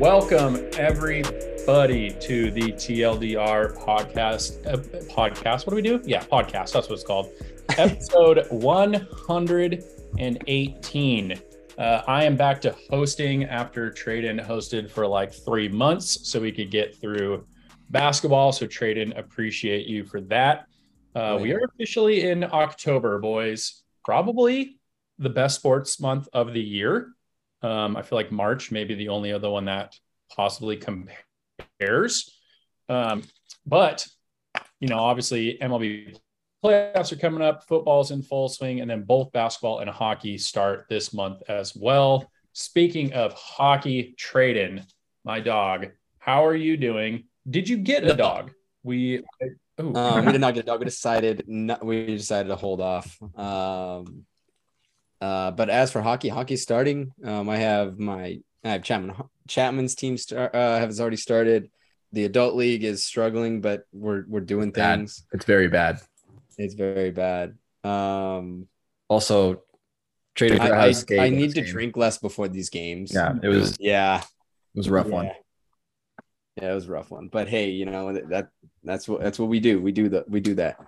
Welcome everybody to the TLDR podcast. Uh, podcast. What do we do? Yeah, podcast. That's what it's called. Episode 118. Uh, I am back to hosting after Tradon hosted for like three months, so we could get through basketball. So Tradon, appreciate you for that. Uh, we are officially in October, boys. Probably the best sports month of the year. Um, I feel like March may be the only other one that possibly compares. Um, but you know, obviously MLB playoffs are coming up, football's in full swing, and then both basketball and hockey start this month as well. Speaking of hockey, Tradon, my dog, how are you doing? Did you get a dog? We um, we did not get a dog. We decided not, we decided to hold off. Um, uh, but as for hockey, hockey's starting. Um, I have my I have Chapman Chapman's team start uh, has already started. The adult league is struggling, but we're we're doing things. Bad. It's very bad. It's very bad. Um, also, Trader I, I, I need to game. drink less before these games. Yeah, it was. Yeah, it was a rough yeah. one. Yeah, it was a rough one. But hey, you know that that's what that's what we do. We do the we do that.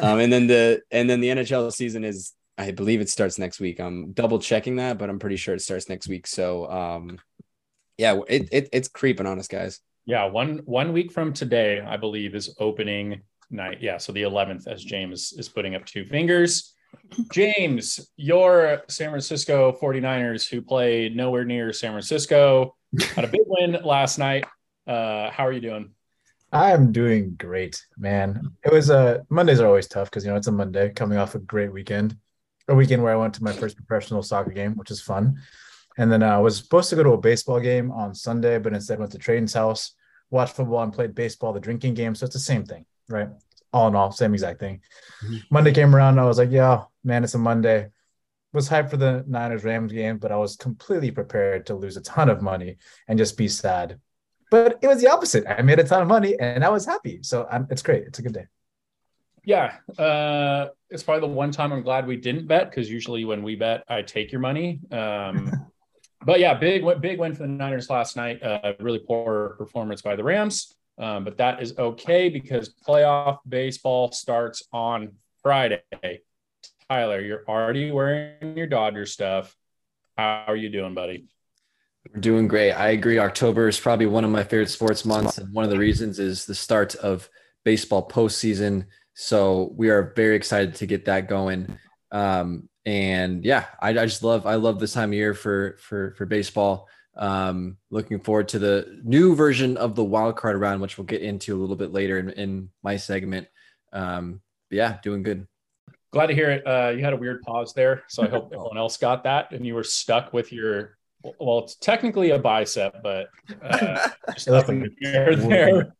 Um, and then the and then the NHL season is I believe it starts next week. I'm double checking that, but I'm pretty sure it starts next week. So um, yeah, it, it it's creeping on us, guys. Yeah, one one week from today, I believe, is opening night. Yeah, so the 11th, as James is putting up two fingers. James, your San Francisco 49ers, who played nowhere near San Francisco, had a big win last night. Uh, how are you doing? I am doing great, man. It was a uh, Mondays are always tough because you know it's a Monday coming off a great weekend a weekend where I went to my first professional soccer game, which is fun. And then uh, I was supposed to go to a baseball game on Sunday, but instead went to Tradon's house, watched football, and played baseball, the drinking game. So it's the same thing, right? All in all, same exact thing. Mm-hmm. Monday came around, I was like, yeah, man, it's a Monday. Was hyped for the Niners Rams game, but I was completely prepared to lose a ton of money and just be sad. But it was the opposite. I made a ton of money and I was happy. So I'm, it's great. It's a good day. Yeah, uh, it's probably the one time I'm glad we didn't bet because usually when we bet, I take your money. Um, but yeah, big big win for the Niners last night. Uh, really poor performance by the Rams, um, but that is okay because playoff baseball starts on Friday. Tyler, you're already wearing your Dodger stuff. How are you doing, buddy? We're doing great. I agree. October is probably one of my favorite sports months, and one of the reasons is the start of baseball postseason. So we are very excited to get that going. Um, and yeah, I, I, just love I love this time of year for for for baseball. Um, looking forward to the new version of the wild card round, which we'll get into a little bit later in, in my segment. Um, yeah, doing good. Glad to hear it. Uh, you had a weird pause there, so I hope everyone else got that, and you were stuck with your. Well, it's technically a bicep, but uh, just there. there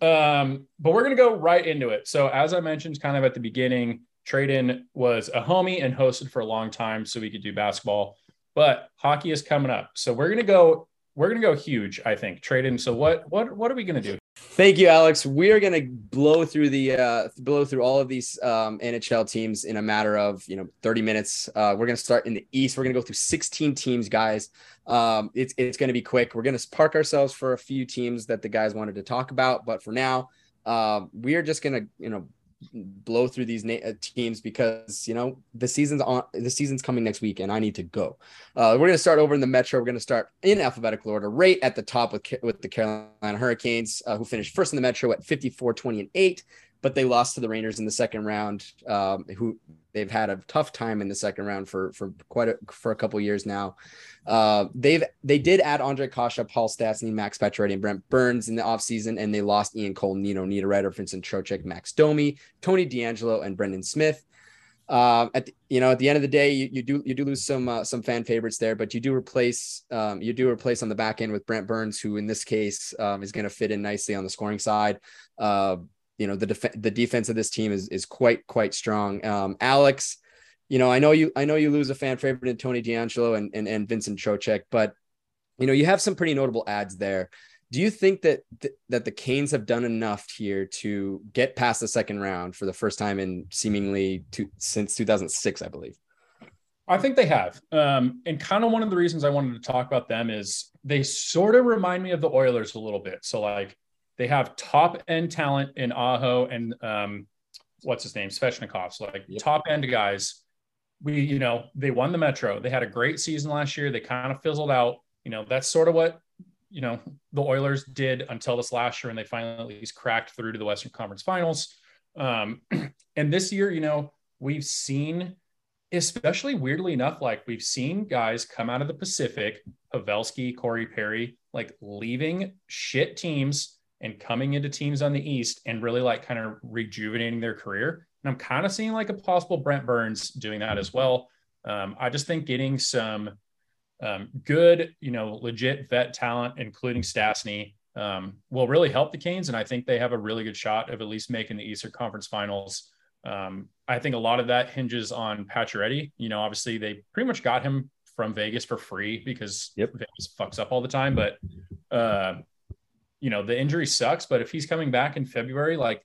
um, but we're gonna go right into it. So as I mentioned, kind of at the beginning, Tradon was a homie and hosted for a long time, so we could do basketball. But hockey is coming up, so we're gonna go. We're gonna go huge, I think. Tradon. So what what what are we gonna do? Thank you, Alex. We are going to blow through the uh, blow through all of these um, NHL teams in a matter of you know 30 minutes. Uh, we're going to start in the East. We're going to go through 16 teams, guys. Um, it's it's going to be quick. We're going to park ourselves for a few teams that the guys wanted to talk about, but for now, uh, we are just going to you know blow through these na- uh, teams because you know the season's on the season's coming next week and I need to go. Uh, we're gonna start over in the Metro. We're gonna start in alphabetical order, right at the top with with the Carolina Hurricanes, uh, who finished first in the Metro at 54, 20, and eight but they lost to the Rangers in the second round. Um, who they've had a tough time in the second round for for quite a, for a couple years now. Uh, they've they did add Andre Kase, Paul Stastny, Max Pacioretty, and Brent Burns in the offseason, and they lost Ian Cole, Nino Niederreiter, Vincent Trocheck, Max Domi, Tony DeAngelo, and Brendan Smith. Um, at the, you know, at the end of the day, you, you do you do lose some uh, some fan favorites there, but you do replace um, you do replace on the back end with Brent Burns, who in this case um, is going to fit in nicely on the scoring side. You know the def- the defense of this team is is quite quite strong. Um, Alex, you know I know you I know you lose a fan favorite in Tony DeAngelo and and, and Vincent Trocheck, but you know you have some pretty notable ads there. Do you think that th- that the Canes have done enough here to get past the second round for the first time in seemingly two, since 2006, I believe? I think they have. Um, and kind of one of the reasons I wanted to talk about them is they sort of remind me of the Oilers a little bit. So like they have top end talent in Aho and um, what's his name, Svechnikov. So like yep. top end guys. We, you know, they won the Metro. They had a great season last year. They kind of fizzled out. You know, that's sort of what you know the Oilers did until this last year, and they finally at least cracked through to the Western Conference Finals. Um, and this year, you know, we've seen especially weirdly enough, like we've seen guys come out of the Pacific, Pavelski, Corey Perry, like leaving shit teams and coming into teams on the East and really like kind of rejuvenating their career. And I'm kind of seeing like a possible Brent Burns doing that as well. Um, I just think getting some um, good, you know, legit vet talent, including Stastny, um, will really help the Canes. And I think they have a really good shot of at least making the Eastern Conference Finals um, I think a lot of that hinges on Pacioretty. You know, obviously they pretty much got him from Vegas for free because yep. Vegas fucks up all the time. But uh, you know, the injury sucks. But if he's coming back in February, like,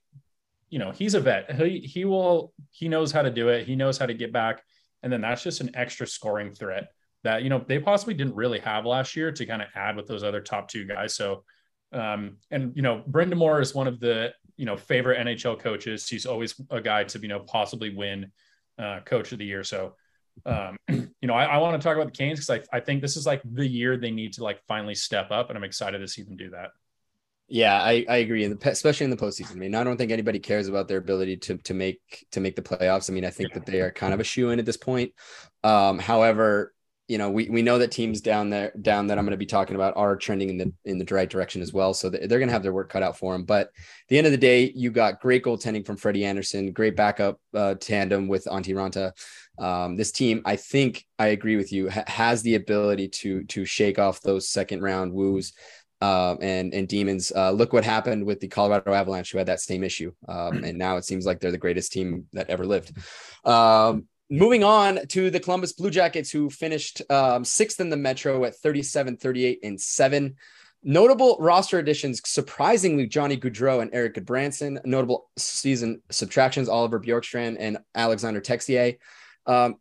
you know, he's a vet. He he will he knows how to do it. He knows how to get back. And then that's just an extra scoring threat that you know they possibly didn't really have last year to kind of add with those other top two guys. So um, and you know, Brind'Amour is one of the you know favorite NHL coaches. He's always a guy to you know possibly win uh, Coach of the Year. So um, you know, I, I want to talk about the Canes because I, I think this is like the year they need to like finally step up, and I'm excited to see them do that. Yeah, I, I agree, in the, especially in the postseason. I mean, I don't think anybody cares about their ability to to make to make the playoffs. I mean, I think that they are kind of a shoe in at this point. Um, however, you know, we, we know that teams down there down that I'm going to be talking about are trending in the in the right direction as well. So they're going to have their work cut out for them. But the end of the day, you got great goaltending from Freddie Andersen, great backup uh, tandem with Antti Raanta. Um, this team, I think, I agree with you, ha- has the ability to to shake off those second round woos. Uh, and and demons. Uh, look what happened with the Colorado Avalanche, who had that same issue, um, and now it seems like they're the greatest team that ever lived. Um, moving on to the Columbus Blue Jackets, who finished um, sixth in the Metro at 37, 38, and seven. Notable roster additions, surprisingly, Johnny Gaudreau and Eric Branson. Notable season subtractions, Oliver Bjorkstrand and Alexander Texier. Um,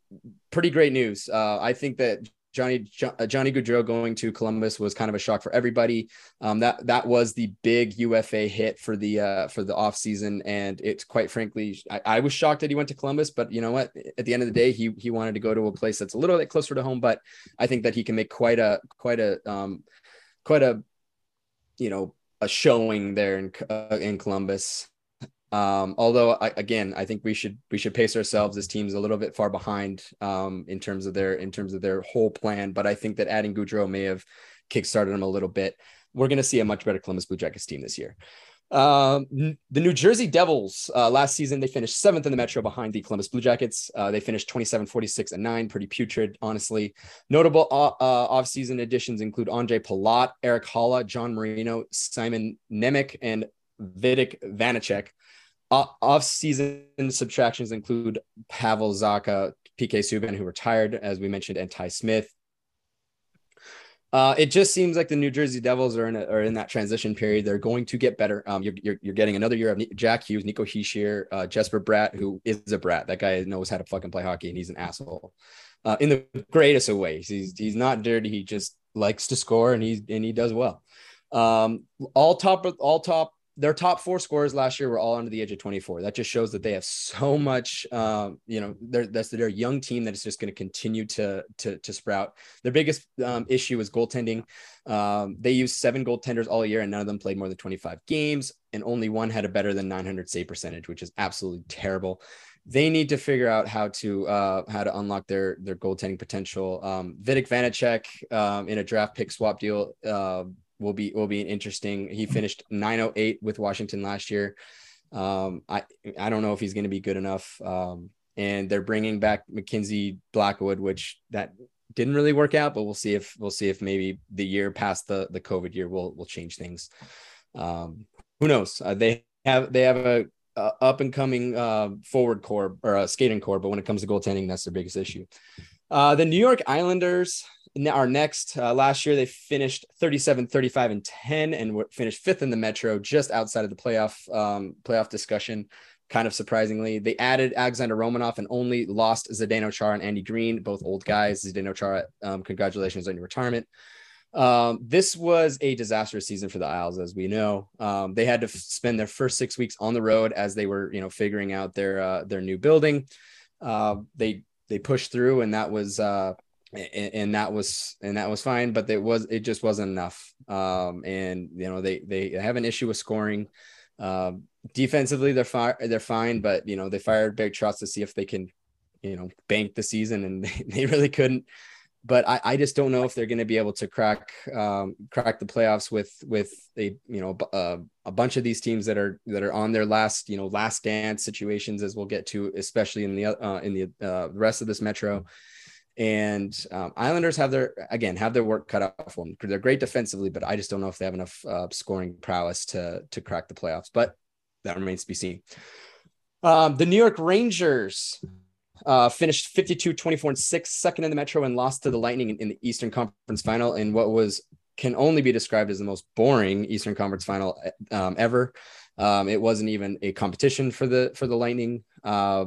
pretty great news. Uh, I think that Johnny uh, Johnny Gaudreau going to Columbus was kind of a shock for everybody. Um, that that was the big UFA hit for the uh, for the off season, and it's quite frankly, I, I, was shocked that he went to Columbus. But you know what? At the end of the day, he he wanted to go to a place that's a little bit closer to home. But I think that he can make quite a quite a um, quite a you know a showing there in uh, in Columbus. Um, although I, again, I think we should we should pace ourselves. This team's a little bit far behind um, in terms of their in terms of their whole plan. But I think that adding Gaudreau may have kickstarted them a little bit. We're going to see a much better Columbus Blue Jackets team this year. Um, the New Jersey Devils uh, last season they finished seventh in the Metro behind the Columbus Blue Jackets. Uh, they finished 27, 46, and nine, pretty putrid, honestly. Notable uh, off-season additions include Andre Palat, Erik Haula, John Marino, Simon Nemec, and Vitek Vanecek. Off-season subtractions include Pavel Zacha, PK Subban, who retired, as we mentioned, and Ty Smith. Uh, it just seems like the New Jersey Devils are in a, are in that transition period. They're going to get better. Um, you're, you're, you're getting another year of Jack Hughes, Nico Hischier, uh, Jesper Bratt, who is a brat. That guy knows how to fucking play hockey, and he's an asshole. Uh, in the greatest of ways. He's he's not dirty. He just likes to score, and he's and he does well. Um, all top all top their top four scorers last year were all under the age of 24. That just shows that they have so much, um, you know, they're, that's their young team that is just going to continue to, to, to sprout. Their biggest um, issue is goaltending. Um, they used seven goaltenders all year and none of them played more than 25 games. And only one had a better than 900 save percentage, which is absolutely terrible. They need to figure out how to uh, how to unlock their their goaltending potential. Um, Vitek Vanecek um, in a draft pick swap deal uh, will be will be an interesting. He finished 908 with Washington last year. Um, I I don't know if he's going to be good enough. Um, and they're bringing back Mackenzie Blackwood, which that didn't really work out, but we'll see if we'll see if maybe the year past the the COVID year will will change things. Um, who knows? Uh, they have they have a, a up and coming uh, forward core or a skating core, but when it comes to goaltending, that's their biggest issue. Uh, the New York Islanders our next uh, last year they finished 37 35 and 10 and finished fifth in the metro just outside of the playoff um, playoff discussion kind of surprisingly. They added Alexander Romanov and only lost Zdeno Chara and Andy Greene, both old guys. Zdeno Chara um, congratulations on your retirement. Um, this was a disastrous season for the Isles, as we know. Um, they had to f- spend their first six weeks on the road as they were, you know, figuring out their uh, their new building. Uh, they they pushed through, and that was uh, and, that was and that was fine. But it was it just wasn't enough. Um, and you know they they have an issue with scoring. Um, defensively, they're fine. They're fine, but you know they fired Big Trotz to see if they can, you know, bank the season, and they, they really couldn't. But I, I just don't know if they're going to be able to crack um, crack the playoffs with with a you know uh, a bunch of these teams that are that are on their last you know last dance situations, as we'll get to, especially in the uh, in the uh, rest of this metro. And um, Islanders have their again have their work cut out for them. They're great defensively, but I just don't know if they have enough uh, scoring prowess to to crack the playoffs. But that remains to be seen. Um, the New York Rangers uh, finished 52 24 and 6 second in the metro and lost to the lightning in, in, the eastern conference final in what was can only be described as the most boring eastern conference final um, ever um, it wasn't even a competition for the for the lightning. Uh,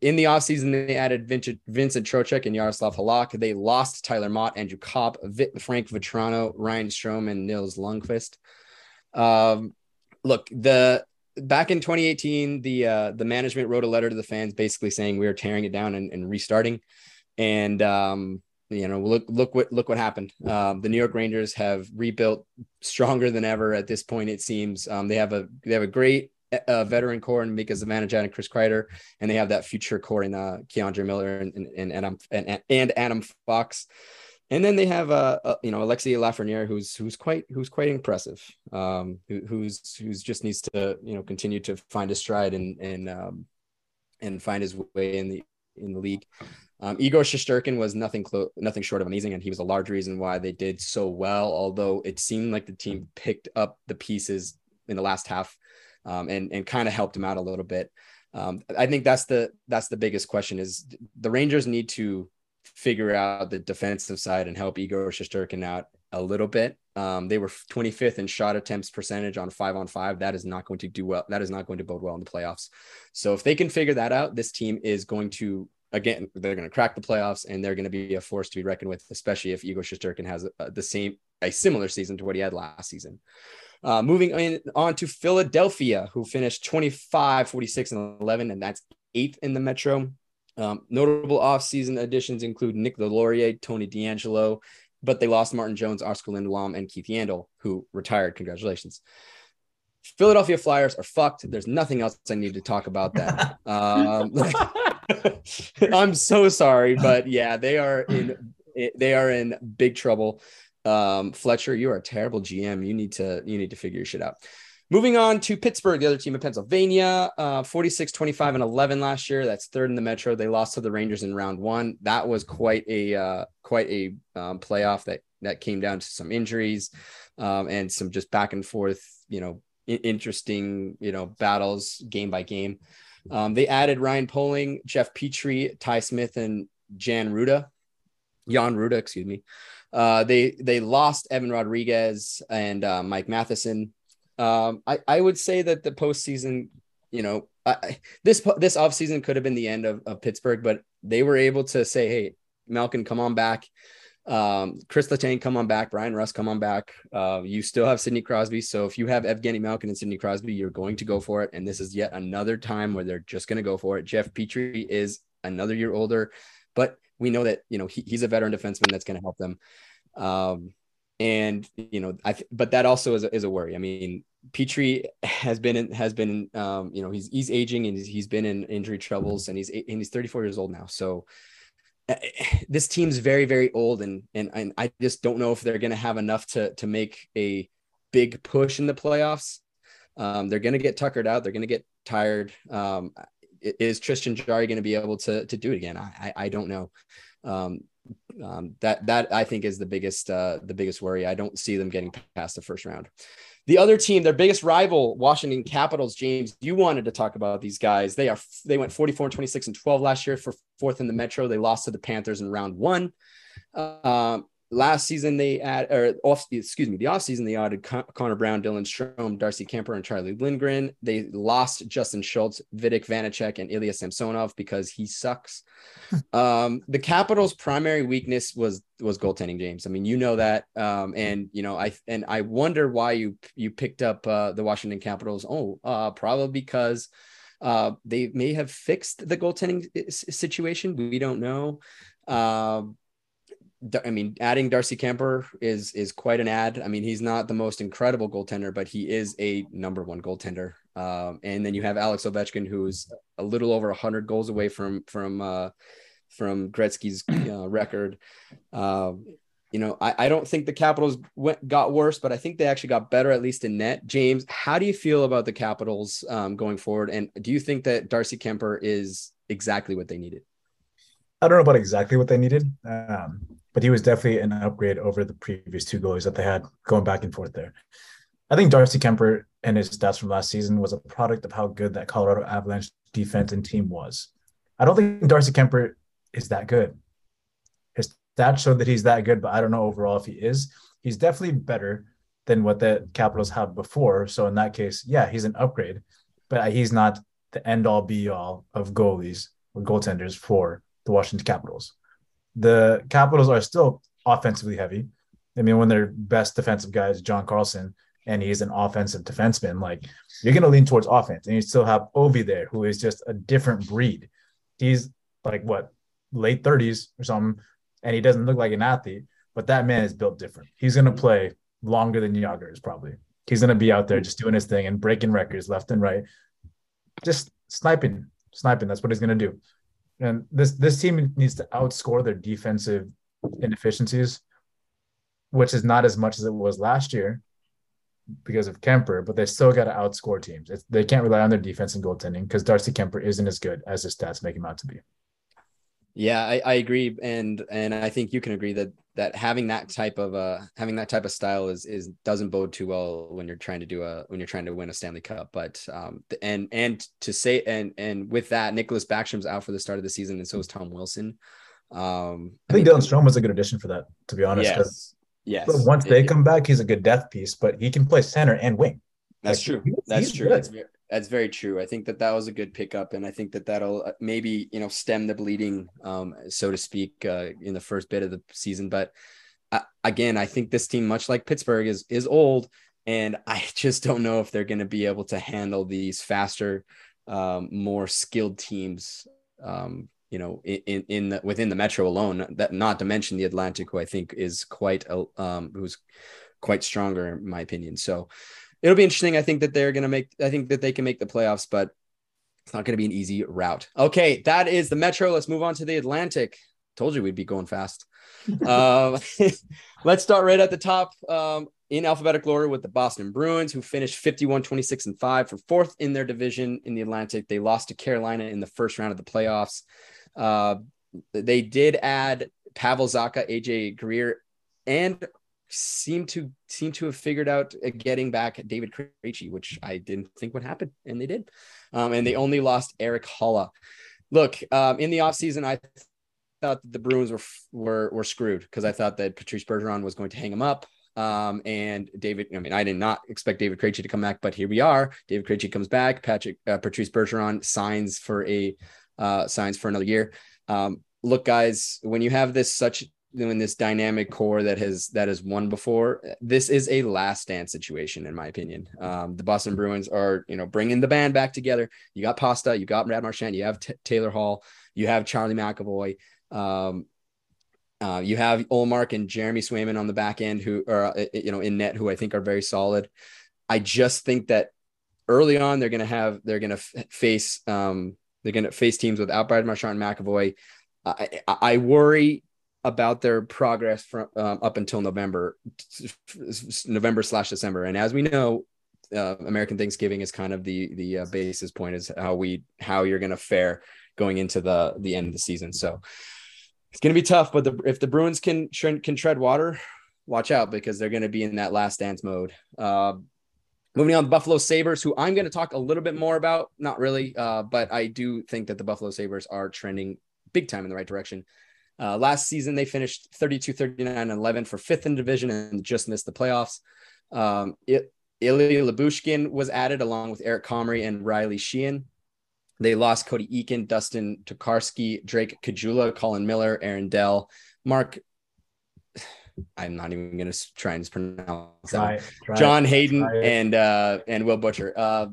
in the offseason they added vincent, vincent Trocheck and yaroslav halak. They lost tyler motte andrew copp frank vatrano ryan strome and nils lundqvist. Um, look the back in 2018, the uh, the management wrote a letter to the fans basically saying we are tearing it down and, and restarting. And um, you know, look look what look what happened. Um, the New York Rangers have rebuilt stronger than ever at this point. It seems um, they have a they have a great uh, veteran core in Mika Zibanejad and Chris Kreider, and they have that future core in uh, K'Andre Miller and, and, and Adam and, and Adam Fox. And then they have uh, uh you know Alexis Lafreniere who's who's quite who's quite impressive um who, who's who's just needs to you know continue to find his stride and and um and find his way in the in the league. Um, Igor Shesterkin was nothing close, nothing short of amazing, and he was a large reason why they did so well. Although it seemed like the team picked up the pieces in the last half, um, and and kind of helped him out a little bit. Um, I think that's the that's the biggest question is the Rangers need to figure out the defensive side and help Igor Shesterkin out a little bit. Um, they were 25th in shot attempts percentage on five on five. That is not going to do well. That is not going to bode well in the playoffs. So if they can figure that out, this team is going to again they're going to crack the playoffs and they're going to be a force to be reckoned with, especially if Igor Shesterkin has a, the same a similar season to what he had last season. Uh, moving in, on to Philadelphia, who finished 25, 46, and 11, and that's eighth in the Metro. Um, notable offseason additions include Nick Deslauriers, Tony DeAngelo, but they lost Martin Jones, Oskar Lindblom, and Keith Yandle, who retired. Congratulations. Philadelphia Flyers are fucked. There's nothing else I need to talk about that. um, I'm so sorry, but yeah, they are in they are in big trouble. Um, Fletcher, you are a terrible GM. You need to you need to figure your shit out. Moving on to Pittsburgh, the other team in Pennsylvania, uh, 46, 25, and 11 last year. That's third in the Metro. They lost to the Rangers in round one. That was quite a uh, quite a um, playoff that that came down to some injuries um, and some just back and forth, you know, interesting, you know, battles game by game. Um, they added Ryan Poehling, Jeff Petry, Ty Smith, and Jan Rutta, Jan Rutta, excuse me. Uh, they they lost Evan Rodrigues and uh, Mike Matheson. Um, I, I would say that the postseason, you know, I, this this offseason could have been the end of, of Pittsburgh, but they were able to say, hey, Malkin, come on back. Um, Chris Letang, come on back. Bryan Rust, come on back. Uh, you still have Sidney Crosby. So if you have Evgeny Malkin and Sidney Crosby, you're going to go for it. And this is yet another time where they're just going to go for it. Jeff Petry is another year older, but we know that, you know, he, he's a veteran defenseman that's going to help them. Um, and you know i but that also is a, is a worry i mean Petry has been in, has been um you know he's he's aging and he's, he's been in injury troubles and he's and he's 34 years old now so this team's very very old and and, and i just don't know if they're going to have enough to to make a big push in the playoffs. Um they're going to get tuckered out. They're going to get tired. Um is tristan jarry going to be able to to do it again? I i, I don't know. Um um, that that I think is the biggest uh, the biggest worry. I don't see them getting past the first round. The other team, their biggest rival, Washington Capitals. James, you wanted to talk about these guys. They are they went 44 and 26 and 12 last year for fourth in the Metro. They lost to the Panthers in round one. Um, last season they add or off excuse me the off season they added Con- Connor Brown, Dylan Strome, Darcy Kuemper and Charlie Lindgren. They lost Justin Schultz, Vitek Vanecek, and Ilya Samsonov because he sucks. um, the Capitals' primary weakness was was goaltending. James, I mean you know that, um, and you know I and I wonder why you you picked up uh, the Washington Capitals. Oh, uh, probably because. Uh, they may have fixed the goaltending situation. We don't know. Um, I mean, adding Darcy Kuemper is is quite an ad. I mean, he's not the most incredible goaltender, but he is a number one goaltender. Um, and then you have Alex Ovechkin, who's a little over hundred goals away from from uh, from Gretzky's uh, record. Um, you know, I, I don't think the Capitals went got worse, but I think they actually got better, at least in net. James, how do you feel about the Capitals um, going forward? And do you think that Darcy Kuemper is exactly what they needed? I don't know about exactly what they needed. Um, but he was definitely an upgrade over the previous two goalies that they had going back and forth there. I think Darcy Kuemper and his stats from last season was a product of how good that Colorado Avalanche defense and team was. I don't think Darcy Kuemper is that good. His stats showed that he's that good, but I don't know overall if he is. He's definitely better than what the Capitals have before. So in that case, yeah, he's an upgrade, but he's not the end all be all of goalies or goaltenders for the Washington Capitals the Capitals are still offensively heavy. I mean, when their best defensive guy is John Carlson and he's an offensive defenseman, like you're going to lean towards offense. And you still have Ovi there, who is just a different breed. He's like what, late 30s or something, and he doesn't look like an athlete, but that man is built different. He's going to play longer than Jagr is probably. He's going to be out there just doing his thing and breaking records left and right, just sniping, sniping. That's what he's going to do. And this this team needs to outscore their defensive inefficiencies, which is not as much as it was last year because of Kuemper, but they still got to outscore teams. It's, they can't rely on their defense and goaltending because Darcy Kuemper isn't as good as his stats make him out to be. Yeah, I, I agree, and and I think you can agree that that having that type of uh having that type of style is is doesn't bode too well when you're trying to do a when you're trying to win a Stanley Cup. But um and and to say and and with that, Nicklas Backstrom's out for the start of the season, and so is Tom Wilson. Um, I think Dylan Strome was a good addition for that, to be honest. Yes, yes. Once they it, come back, he's a good death piece, but he can play center and wing. That's like, true. That's true. That's very, that's very true. I think that that was a good pickup, and I think that that'll uh, maybe you know stem the bleeding, um, so to speak, uh, in the first bit of the season. But uh, again, I think this team, much like Pittsburgh, is is old, and I just don't know if they're going to be able to handle these faster, um, more skilled teams. Um, you know, in in the, within the Metro alone. That not to mention the Atlantic, who I think is quite um, who's quite stronger in my opinion. So it'll be interesting. I think that they're going to make, I think that they can make the playoffs, but it's not going to be an easy route. Okay. That is the Metro. Let's move on to the Atlantic. Told you we'd be going fast. um, let's start right at the top um, in alphabetical order with the Boston Bruins, who finished 51, 26, and 5 for fourth in their division in the Atlantic. They lost to Carolina in the first round of the playoffs. Uh, they did add Pavel Zacha, AJ Greer, and seem to seem to have figured out getting back David Krejci, which I didn't think would happen, and they did. Um, and they only lost Erik Haula. Look, um, in the offseason, I thought the Bruins were were were screwed because I thought that Patrice Bergeron was going to hang him up. Um, and David, I mean, I did not expect David Krejci to come back, but here we are. David Krejci comes back. Patrick uh, Patrice Bergeron signs for a uh, signs for another year. Um, look, guys, when you have this such in this dynamic core that has that has won before. This is a last stand situation, in my opinion. Um, the Boston Bruins are, you know, bringing the band back together. You got Pasta, you got Brad Marchand, you have T- Taylor Hall, you have Charlie McAvoy, um, uh, you have Ullmark and Jeremy Swayman on the back end, who are, uh, you know, in net, who I think are very solid. I just think that early on they're going to have they're going to f- face um, they're going to face teams without Brad Marchand and McAvoy. I, I worry about their progress from um, up until November, November slash December. And as we know, uh, American Thanksgiving is kind of the the uh, basis point is how we how you're going to fare going into the the end of the season. So it's going to be tough. But the, if the Bruins can can tread water, watch out because they're going to be in that last dance mode. Uh, moving on, the Buffalo Sabres, who I'm going to talk a little bit more about, not really, uh, but I do think that the Buffalo Sabres are trending big time in the right direction. Uh, last season, they finished 32, 39, and 11 for fifth in division and just missed the playoffs. Um, it, Ilya Lyubushkin was added along with Eric Comrie and Riley Sheahan. They lost Cody Eakin, Dustin Tokarski, Drake Caggiula, Colin Miller, Aaron Dell, Mark. I'm not even going to try and pronounce that. John Hayden and uh, and Will Butcher. Uh,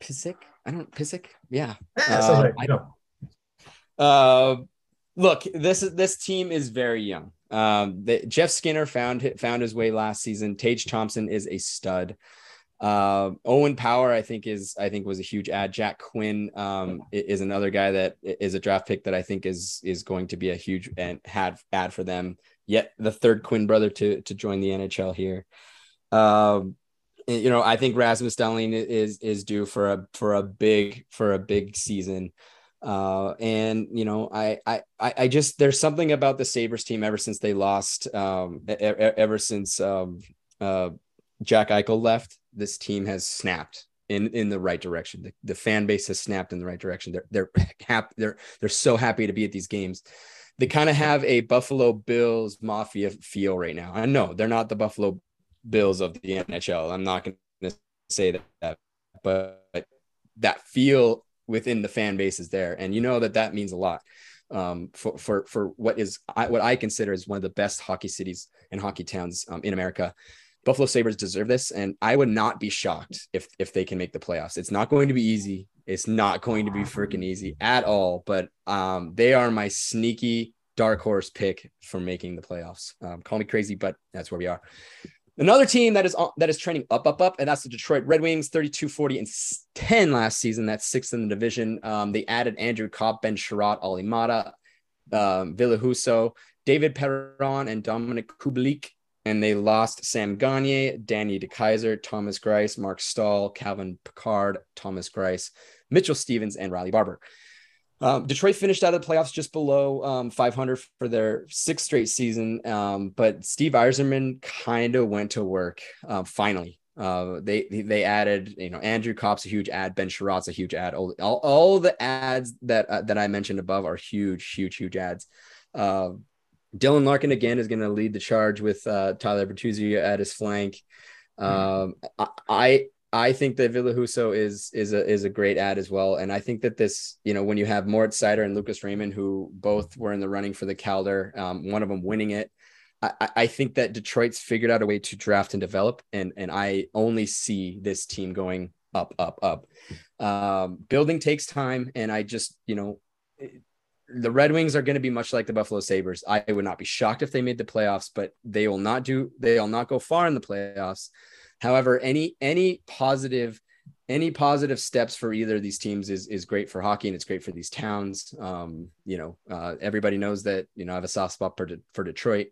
Pysyk? I don't Pysyk. Yeah. Uh, right. I, uh, look, this is this team is very young. Um, the, Jeff Skinner found found his way last season. Tage Thompson is a stud. Uh, Owen Power, I think, is I think was a huge ad. Jack Quinn um, is another guy that is a draft pick that I think is is going to be a huge and had ad for them. Yet the third Quinn brother to to join the NHL here. Um, you know, I think Rasmus Dahlin is is due for a for a big for a big season. Uh, and you know, I, I, I just there's something about the Sabres team ever since they lost, um, ever since um, uh, Jack Eichel left, this team has snapped in in the right direction. The, the fan base has snapped in the right direction. They're they're happy. They're they're so happy to be at these games. They kind of have a Buffalo Bills mafia feel right now. I know they're not the Buffalo Bills of the NHL. I'm not going to say that, but that feel within the fan base is there, and you know that that means a lot um, for for for what is what I consider is one of the best hockey cities and hockey towns um, in America. Buffalo Sabres deserve this, and I would not be shocked if if they can make the playoffs. It's not going to be easy. It's not going to be freaking easy at all. But um, they are my sneaky dark horse pick for making the playoffs. Um, call me crazy, but that's where we are. Another team that is that is trending up, up, up, and that's the Detroit Red Wings, 32, 40, and 10 last season. That's sixth in the division. Um, they added Andrew Copp, Ben Chiarot, Olli Maatta, um, Ville Husso, David Perron, and Dominik Kubalik. And they lost Sam Gagner, Danny DeKeyser, Thomas Greiss, Marc Staal, Calvin Pickard, Thomas Greiss, Mitchell Stephens, and Riley Barber. Um, Detroit finished out of the playoffs just below um, 500 for their sixth straight season, um, but Steve Yzerman kind of went to work uh, finally. Uh, they they added, you know, Andrew Copp's a huge ad, Ben Chiarot's a huge ad. All, all, all the ads that uh, that I mentioned above are huge, huge, huge ads. Uh, Dylan Larkin again is going to lead the charge with uh, Tyler Bertuzzi at his flank. Hmm. Um, I I think that Ville Husso is is a is a great ad as well, and I think that this, you know, when you have Moritz Seider and Lucas Raymond, who both were in the running for the Calder, um, one of them winning it, I, I think that Detroit's figured out a way to draft and develop, and and I only see this team going up, up, up. Um, building takes time, and I just, you know, the Red Wings are going to be much like the Buffalo Sabres. I would not be shocked if they made the playoffs, but they will not do. They will not go far in the playoffs. However, any any positive any positive steps for either of these teams is is great for hockey and it's great for these towns. Um, you know, uh, everybody knows that you know I have a soft spot for De- for Detroit.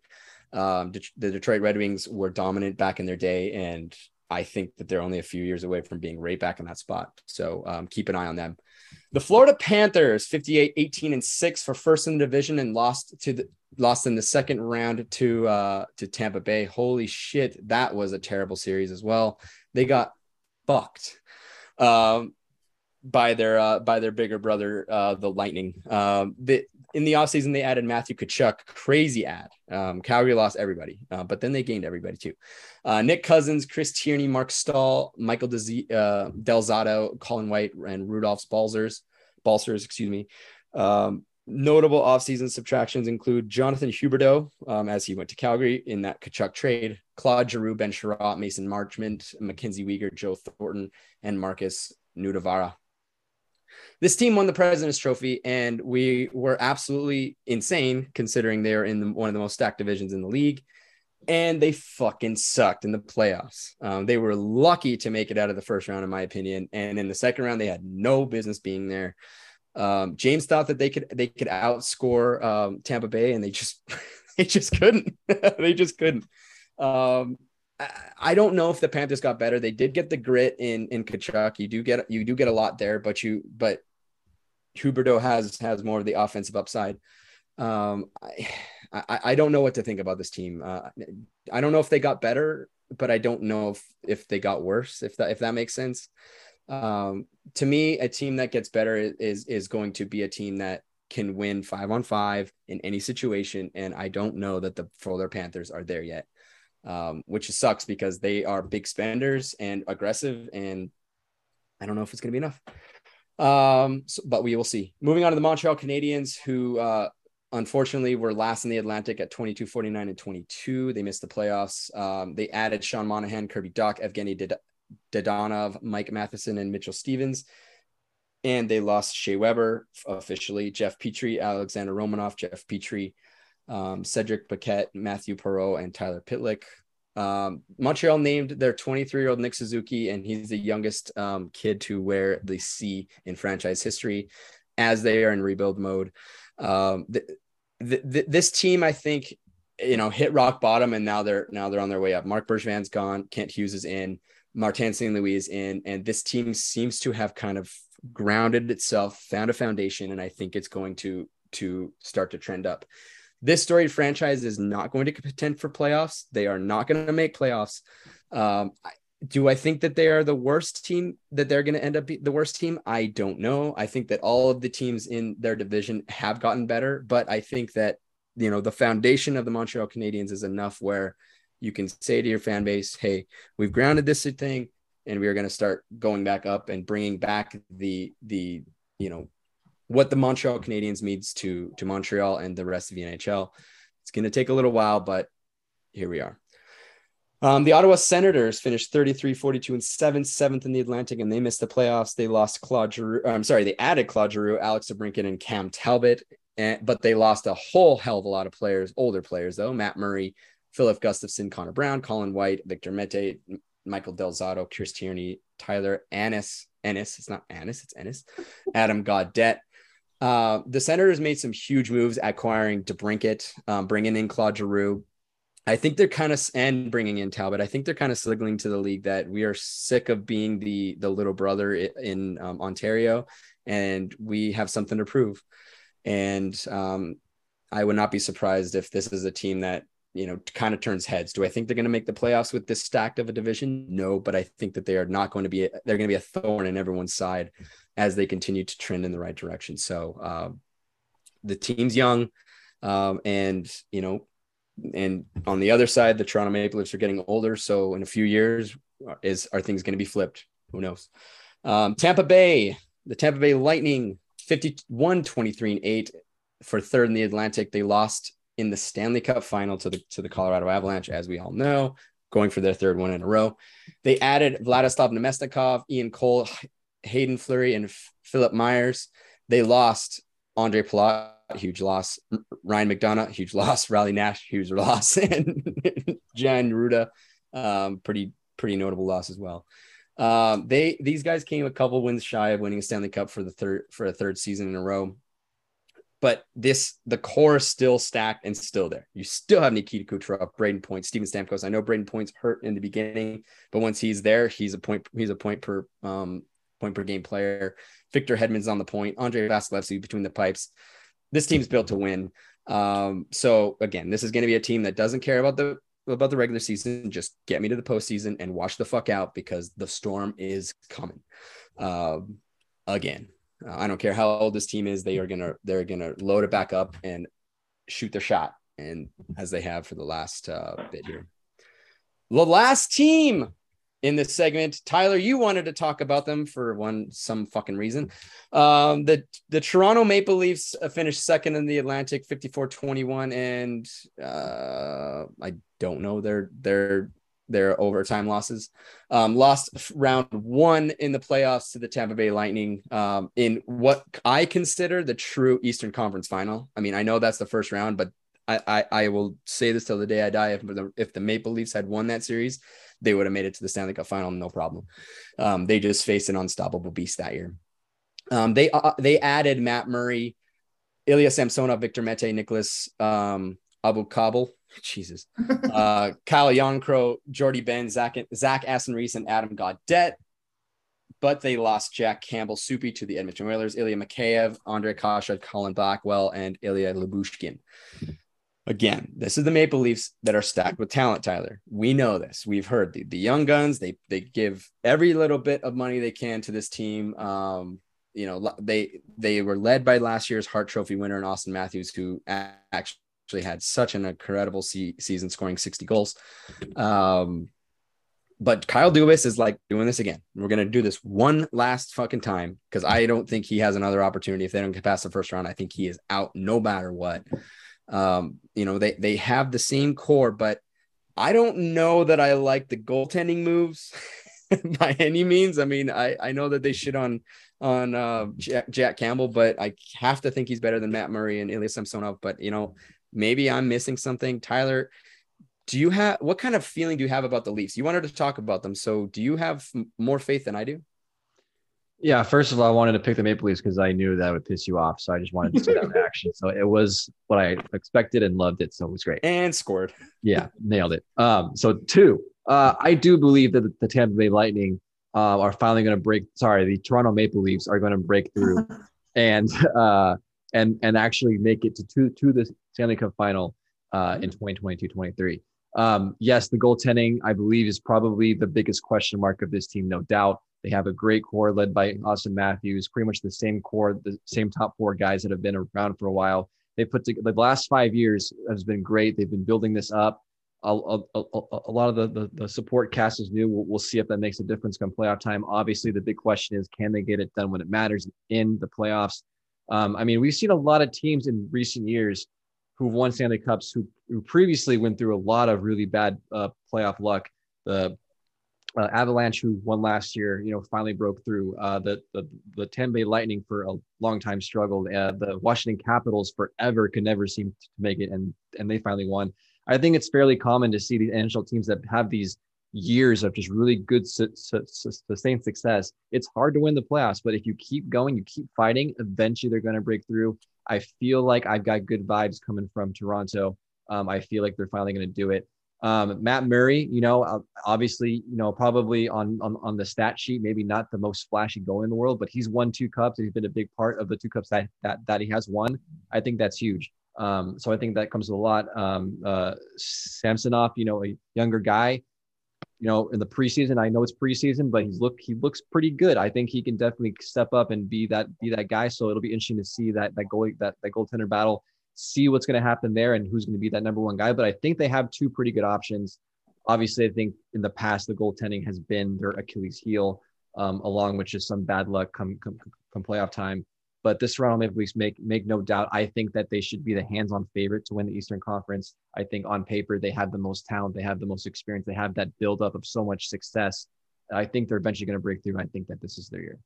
Um, De- the Detroit Red Wings were dominant back in their day, and I think that they're only a few years away from being right back in that spot. So um, keep an eye on them. The Florida Panthers, 58, 18, and 6 for first in the division and lost to the lost in the second round to uh to Tampa Bay. Holy shit, that was a terrible series as well. They got fucked um by their uh by their bigger brother uh the Lightning. Um the in the offseason they added Matthew Tkachuk, crazy ad. Um, Calgary lost everybody, uh, but then they gained everybody too. Uh, Nick Cousins, Chris Tierney, Marc Staal, Michael Dez- uh, Del Zotto, Colin White, and Rudolph Balcers, Balcers, excuse me. Um, Notable offseason subtractions include Jonathan Huberdeau, um, as he went to Calgary in that Tkachuk trade, Claude Giroux, Ben Chiarot, Mason Marchment, Mackenzie Weegar, Joe Thornton, and Markus Nutivaara. This team won the President's Trophy, and we were absolutely insane considering they're in the, one of the most stacked divisions in the league. And they fucking sucked in the playoffs. Um, they were lucky to make it out of the first round, in my opinion. And in the second round, they had no business being there. Um, James thought that they could they could outscore um, Tampa Bay, and they just they just couldn't. they just couldn't. Um, I, I, don't know if the Panthers got better. They did get the grit in in Tkachuk. You do get you do get a lot there, but you but Huberdeau has has more of the offensive upside. Um, I, I, I don't know what to think about this team. Uh, I don't know if they got better, but I don't know if if they got worse. If that if that makes sense. Um, to me, a team that gets better is is going to be a team that can win five on five in any situation. And I don't know that the Florida Panthers are there yet, um, which sucks because they are big spenders and aggressive. And I don't know if it's going to be enough. Um, so, but we will see. Moving on to the Montreal Canadiens, who uh, unfortunately were last in the Atlantic at 22, 49, and 22. They missed the playoffs. Um, they added Sean Monahan, Kirby Dach, Evgeny Dadonov, Mike Matheson, and Mitchell Stephens and they lost Shea Weber officially, Jeff Petry, Alexander Romanov, Jeff Petry, um, Cedric Paquette, Matthew Perreault, and Tyler Pitlick. Um, Montreal named their 23 year old Nick Suzuki, and he's the youngest um, kid to wear the C in franchise history as they are in rebuild mode. Um, the, the, the, this team, I think, you know, hit rock bottom, and now they're now they're on their way up. Marc Bergevin's gone, Kent Hughes is in, Martin St. Louis is in, and this team seems to have kind of grounded itself, found a foundation, and I think it's going to to start to trend up. This storied franchise is not going to contend for playoffs. They are not going to make playoffs. Um, do I think that they are the worst team that they're going to end up be the worst team? I don't know. I think that all of the teams in their division have gotten better, but I think that you know the foundation of the Montreal Canadiens is enough where you can say to your fan base, "Hey, we've grounded this thing and we are going to start going back up and bringing back the the you know what the Montreal Canadiens means to to Montreal and the rest of the NHL. It's going to take a little while, but here we are. Um, the Ottawa Senators finished 33, 42, and 7, seventh in the Atlantic, and they missed the playoffs. They lost Claude Giroux. I'm sorry, they added Claude Giroux, Alex DeBrincat, and Cam Talbot, and, but they lost a whole hell of a lot of players, older players, though. Matt Murray, Filip Gustavsson, Connor Brown, Colin White, Victor Mete, Michael Del Zotto, Chris Tierney, Tyler Ennis, Ennis, it's not Ennis, it's Ennis, Adam Gaudette. Uh, the Senators made some huge moves acquiring DeBrincat, um, bringing in Claude Giroux. I think they're kind of and bringing in Talbot. I think they're kind of signaling to the league that we are sick of being the the little brother in um, Ontario, and we have something to prove. And um, I would not be surprised if this is a team that you know, kind of turns heads. Do I think they're going to make the playoffs with this stacked of a division? No, but I think that they are not going to be, they're going to be a thorn in everyone's side as they continue to trend in the right direction. So uh, the team's young. Um, and, you know, and on the other side, the Toronto Maple Leafs are getting older. So in a few years, is are things going to be flipped? Who knows? Um, Tampa Bay, the Tampa Bay Lightning, 51 23 and 8 for third in the Atlantic. They lost in the Stanley Cup final to the to the Colorado Avalanche, as we all know, going for their third one in a row. They added Vladislav Namestnikov, Ian Cole, Haydn Fleury, and Philip Myers. They lost Andre Palat, huge loss. Ryan McDonagh, huge loss. Riley Nash, huge loss, and Jan Rutta, um, pretty pretty notable loss as well. Um, they these guys came a couple wins shy of winning a Stanley Cup for the third for a third season in a row but this the core is still stacked and still there. You still have Nikita Kucherov, Brayden Point, Steven Stamkos. I know Brayden Point's hurt in the beginning, but once he's there, he's a point. He's a point per um, point per game player. Victor Hedman's on the point. Andrei Vasilevskiy between the pipes. This team's built to win. Um, so again, this is going to be a team that doesn't care about the about the regular season. Just get me to the postseason and watch the fuck out because the storm is coming. Um, again, uh, I don't care how old this team is; they are gonna they're gonna load it back up and shoot their shot, and as they have for the last uh, bit here. The last team in this segment, Tyler, you wanted to talk about them for one some fucking reason. Um, the the Toronto Maple Leafs uh, finished second in the Atlantic, 54-21, and uh, I don't know their their their overtime losses. Um, lost round one in the playoffs to the Tampa Bay Lightning um, in what I consider the true Eastern Conference final. I mean, I know that's the first round, but I, I, I will say this till the day I die. If the, if the Maple Leafs had won that series, they would have made it to the Stanley Cup final, no problem. Um, they just faced an unstoppable beast that year. Um, they uh, they added Matt Murray, Ilya Samsonov, Victor Mete, Nicolas um, Aubé-Kubel, Jesus. Uh, Calle Järnkrok, Jordie Benn, Zach, Zach Aston-Reese, and Adam Gaudette. But they lost Jack Campbell Soupy to the Edmonton Oilers, Ilya Mikheyev, Andre Kase, Colin Blackwell, and Ilya Lyubushkin. Again, this is the Maple Leafs that are stacked with talent, Tyler. We know this. We've heard the, the young guns, they they give every little bit of money they can to this team. Um, you know, they they were led by last year's Hart Trophy winner, and Auston Matthews, who actually had such an incredible se- season, scoring 60 goals. Um, but Kyle Dubas is like doing this again. We're gonna do this one last fucking time because I don't think he has another opportunity. If they don't get past the first round, I think he is out no matter what. Um, you know, they they have the same core, but I don't know that I like the goaltending moves by any means. I mean, I I know that they shit on on uh, Jack, Jack, Campbell, but I have to think he's better than Matt Murray and Ilya Samsonov. But you know, maybe I'm missing something. Tyler, do you have what kind of feeling do you have about the Leafs? You wanted to talk about them, so do you have more faith than I do? Yeah, first of all, I wanted to pick the Maple Leafs because I knew that would piss you off. So I just wanted to see that reaction. So it was what I expected and loved it. So it was great. And scored. Yeah, nailed it. Um, so two, uh, I do believe that the Tampa Bay Lightning uh, are finally going to break. Sorry, the Toronto Maple Leafs are going to break through, and uh, and and actually make it to two to the Stanley Cup final uh, in 2022-23. Um, yes, the goaltending, I believe, is probably the biggest question mark of this team, no doubt. They have a great core led by Auston Matthews, pretty much the same core, the same top four guys that have been around for a while. They put together the last five years has been great. They've been building this up. A, a, a, a lot of the, the, the, support cast is new. We'll, we'll, see if that makes a difference come playoff time. Obviously, the big question is can they get it done when it matters in the playoffs? Um, I mean, we've seen a lot of teams in recent years who won Stanley Cups who, who previously went through a lot of really bad uh, playoff luck. The uh, Avalanche, who won last year, you know, finally broke through. Uh, the, the the Tampa Bay Lightning for a long time struggled. The Washington Capitals forever could never seem to make it, and and they finally won. I think it's fairly common to see these NHL teams that have these years of just really good su- su- sustained success. It's hard to win the playoffs, but if you keep going, you keep fighting, eventually they're going to break through. I feel like I've got good vibes coming from Toronto. Um, I feel like they're finally going to do it. Um, Matt Murray, you know, obviously, you know, probably on, on on the stat sheet, maybe not the most flashy goal in the world, but he's won two cups and he's been a big part of the two cups that that that he has won. I think that's huge. Um, so I think that comes with a lot. Um, uh, Samsonov, you know, a younger guy, you know, in the preseason, I know it's preseason, but he's look he looks pretty good. I think he can definitely step up and be that be that guy. So it'll be interesting to see that that goal that that goaltender battle, see what's going to happen there and who's going to be that number one guy. But I think they have two pretty good options. Obviously, I think in the past the goaltending has been their Achilles heel, um, along with just some bad luck come come, come playoff time. But this Toronto Maple Leafs make make no doubt. I think that they should be the hands-on favorite to win the Eastern Conference. I think on paper they have the most talent, they have the most experience, they have that buildup of so much success. I think they're eventually going to break through. I think that this is their year.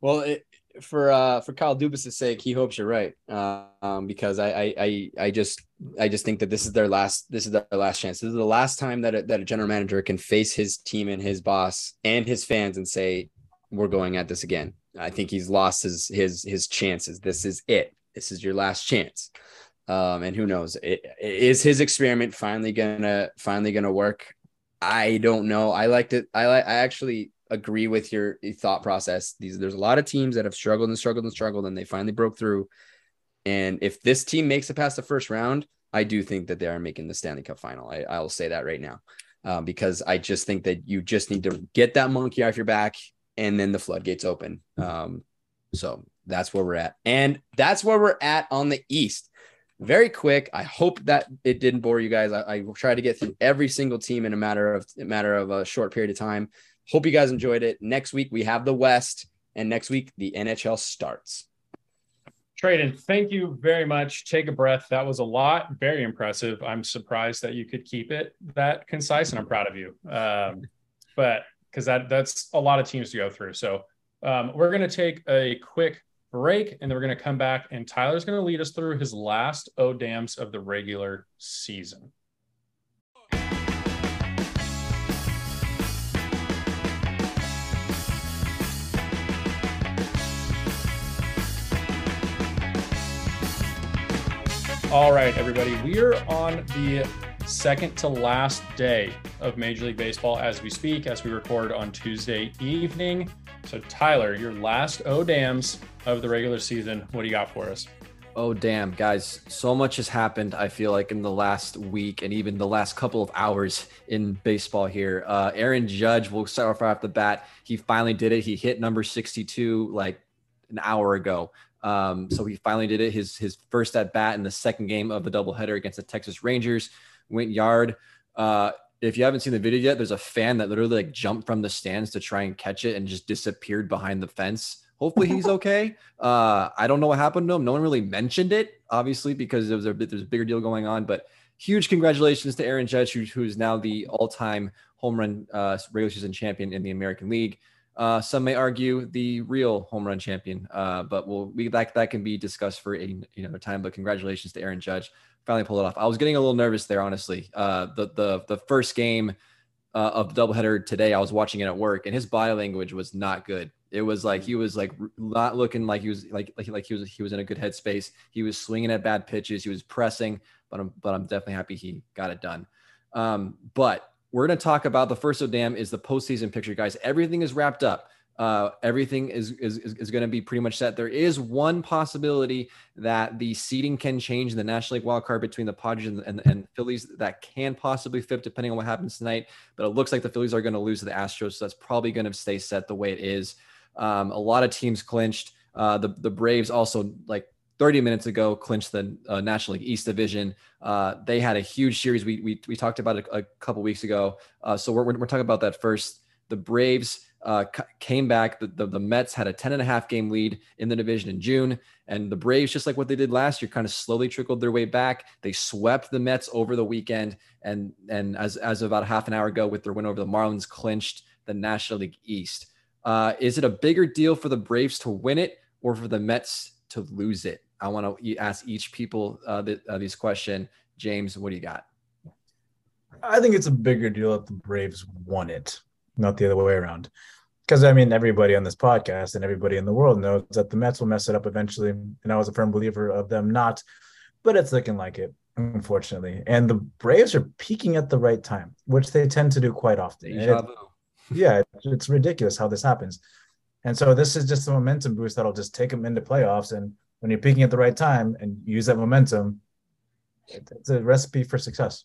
Well, it, for uh, for Kyle Dubas' sake, he hopes you're right, um, because I, I I I just I just think that this is their last this is their last chance. This is the last time that a, that a general manager can face his team and his boss and his fans and say, "We're going at this again." I think he's lost his his his chances. This is it. This is your last chance. Um, and who knows? It, is his experiment finally gonna finally gonna work? I don't know. I liked it. I like. I actually agree with your thought process. These there's a lot of teams that have struggled and struggled and struggled, and they finally broke through. And if this team makes it past the first round, I do think that they are making the Stanley Cup final. I, I will say that right now. Um, because I just think that you just need to get that monkey off your back and then the floodgates open. Um, so that's where we're at. And that's where we're at on the East. Very quick. I hope that it didn't bore you guys. I, I try to get through every single team in a matter of a matter of a short period of time. Hope you guys enjoyed it. Next week we have the West, and next week the NHL starts. Tradon, thank you very much. Take a breath. That was a lot. Very impressive. I'm surprised that you could keep it that concise, and I'm proud of you. Um, but because that that's a lot of teams to go through. So um, we're going to take a quick break and then we're going to come back and Tyler's going to lead us through his last O dams of the regular season. All right, everybody, we are on the second to last day of Major League Baseball as we speak, as we record on Tuesday evening. So, Tyler, your last O dams of the regular season. What do you got for us? Oh, damn, guys. So much has happened, I feel like, in the last week and even the last couple of hours in baseball here. Uh, Aaron Judge, we'll start off right off the bat. He finally did it. He hit number 62 like an hour ago. Um, so he finally did it. His, his first at bat in the second game of the doubleheader against the Texas Rangers went yard. Uh, if you haven't seen the video yet, there's a fan that literally like jumped from the stands to try and catch it and just disappeared behind the fence. Hopefully he's okay. Uh, I don't know what happened to him. No one really mentioned it, obviously, because there was a there's a bigger deal going on. But huge congratulations to Aaron Judge, who, who's now the all-time home run uh, regular season champion in the American League. Uh, some may argue the real home run champion, uh, but we'll we that that can be discussed for a, another time. But congratulations to Aaron Judge, finally pulled it off. I was getting a little nervous there, honestly. Uh, the the the first game uh, of doubleheader today, I was watching it at work, and his body language was not good. It was like he was like not looking like he was like like, like he was he was in a good headspace. He was swinging at bad pitches. He was pressing, but I'm but I'm definitely happy he got it done. Um, but we're going to talk about the first ODAM is the postseason picture, guys. Everything is wrapped up. Uh, everything is is, is going to be pretty much set. There is one possibility that the seating can change in the National League wild card between the Padres and, and, and Phillies. That can possibly flip depending on what happens tonight. But it looks like the Phillies are going to lose to the Astros, so that's probably going to stay set the way it is. Um, a lot of teams clinched. Uh, the the Braves also like 30 minutes ago clinched the uh, National League East Division. Uh, they had a huge series. We we, we talked about it a, couple weeks ago. Uh, so we're, we're talking about that first. The Braves uh, came back. The, the, the Mets had a 10 and a half game lead in the division in June. And the Braves, just like what they did last year, kind of slowly trickled their way back. They swept the Mets over the weekend. And, and as, as about half an hour ago, with their win over the Marlins, clinched the National League East. Uh, is it a bigger deal for the Braves to win it or for the Mets to lose it? I want to ask each people uh, uh, this question. James, what do you got? I think it's a bigger deal if the Braves won it, not the other way around. Because I mean, everybody on this podcast and everybody in the world knows that the Mets will mess it up eventually, and I was a firm believer of them not. But it's looking like it, unfortunately. And the Braves are peaking at the right time, which they tend to do quite often. It, yeah, it's ridiculous how this happens. And so this is just a momentum boost that'll just take them into playoffs. And when you're peaking at the right time and use that momentum, it's a recipe for success.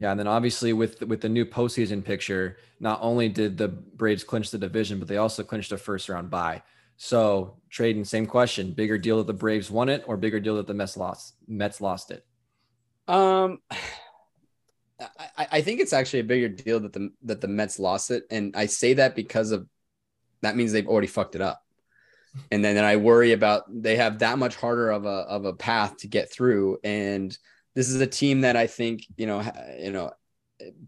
Yeah, and then obviously with with the new postseason picture, not only did the Braves clinch the division, but they also clinched a first round bye. So Tradon, same question: bigger deal that the Braves won it, or bigger deal that the Mets lost? Mets lost it. Um, I, I think it's actually a bigger deal that the that the Mets lost it, and I say that because of that means they've already fucked it up, and then, then I worry about they have that much harder of a of a path to get through, and this is a team that I think you know you know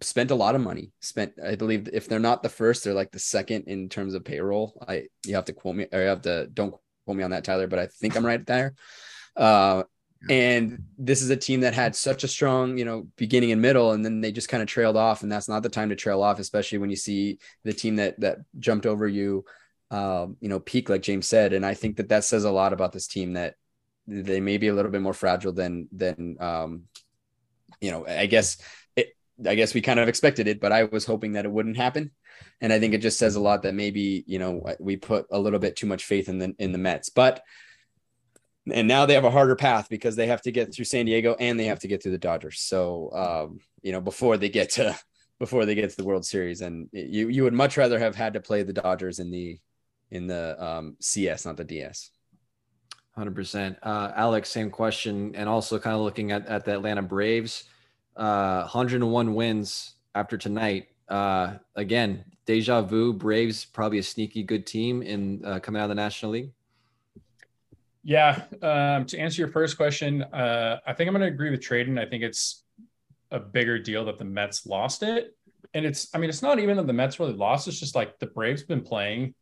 spent a lot of money. Spent I believe if they're not the first, they're like the second in terms of payroll. I you have to quote me or you have to don't quote me on that, Tyler, but I think I'm right there. Uh, and this is a team that had such a strong, you know, beginning and middle, and then they just kind of trailed off. And that's not the time to trail off, especially when you see the team that that jumped over you, um, you know, peak like James said. And I think that that says a lot about this team that they may be a little bit more fragile than than um, you know. I guess it. I guess we kind of expected it, but I was hoping that it wouldn't happen. And I think it just says a lot that maybe you know we put a little bit too much faith in the in the Mets, but and now they have a harder path because they have to get through San Diego and they have to get through the Dodgers. So, um, you know, before they get to before they get to the World Series, and you you would much rather have had to play the Dodgers in the in the um, CS, not the DS. Hundred uh, percent, Alex. Same question, and also kind of looking at at the Atlanta Braves, uh, 101 wins after tonight. Uh, again, deja vu. Braves probably a sneaky good team in uh, coming out of the National League. Yeah. Um, to answer your first question, uh, I think I'm going to agree with Tradon. I think it's a bigger deal that the Mets lost it. And it's, I mean, it's not even that the Mets really lost. It's just like the Braves been playing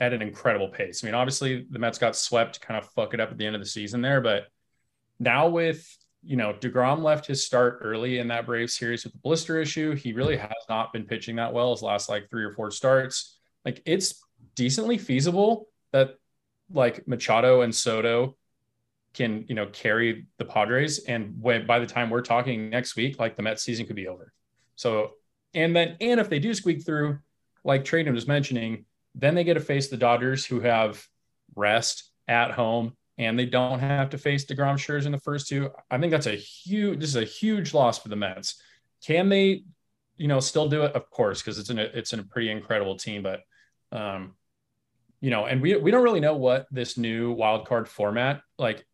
at an incredible pace. I mean, obviously the Mets got swept, kind of fuck it up at the end of the season there. But now with, you know, DeGrom left his start early in that Brave series with the blister issue. He really has not been pitching that well his last like three or four starts. Like it's decently feasible that like Machado and Soto can you know carry the Padres, and when by the time we're talking next week, like the Mets season could be over. So and then and if they do squeak through, like Tradon was mentioning, then they get to face the Dodgers, who have rest at home. and they don't have to face DeGrom Scherzer in the first two. I think that's a huge. This is a huge loss for the Mets. Can they, you know, still do it? Of course, because it's in a it's a pretty incredible team. But, um, you know, and we we don't really know what this new wild card format like.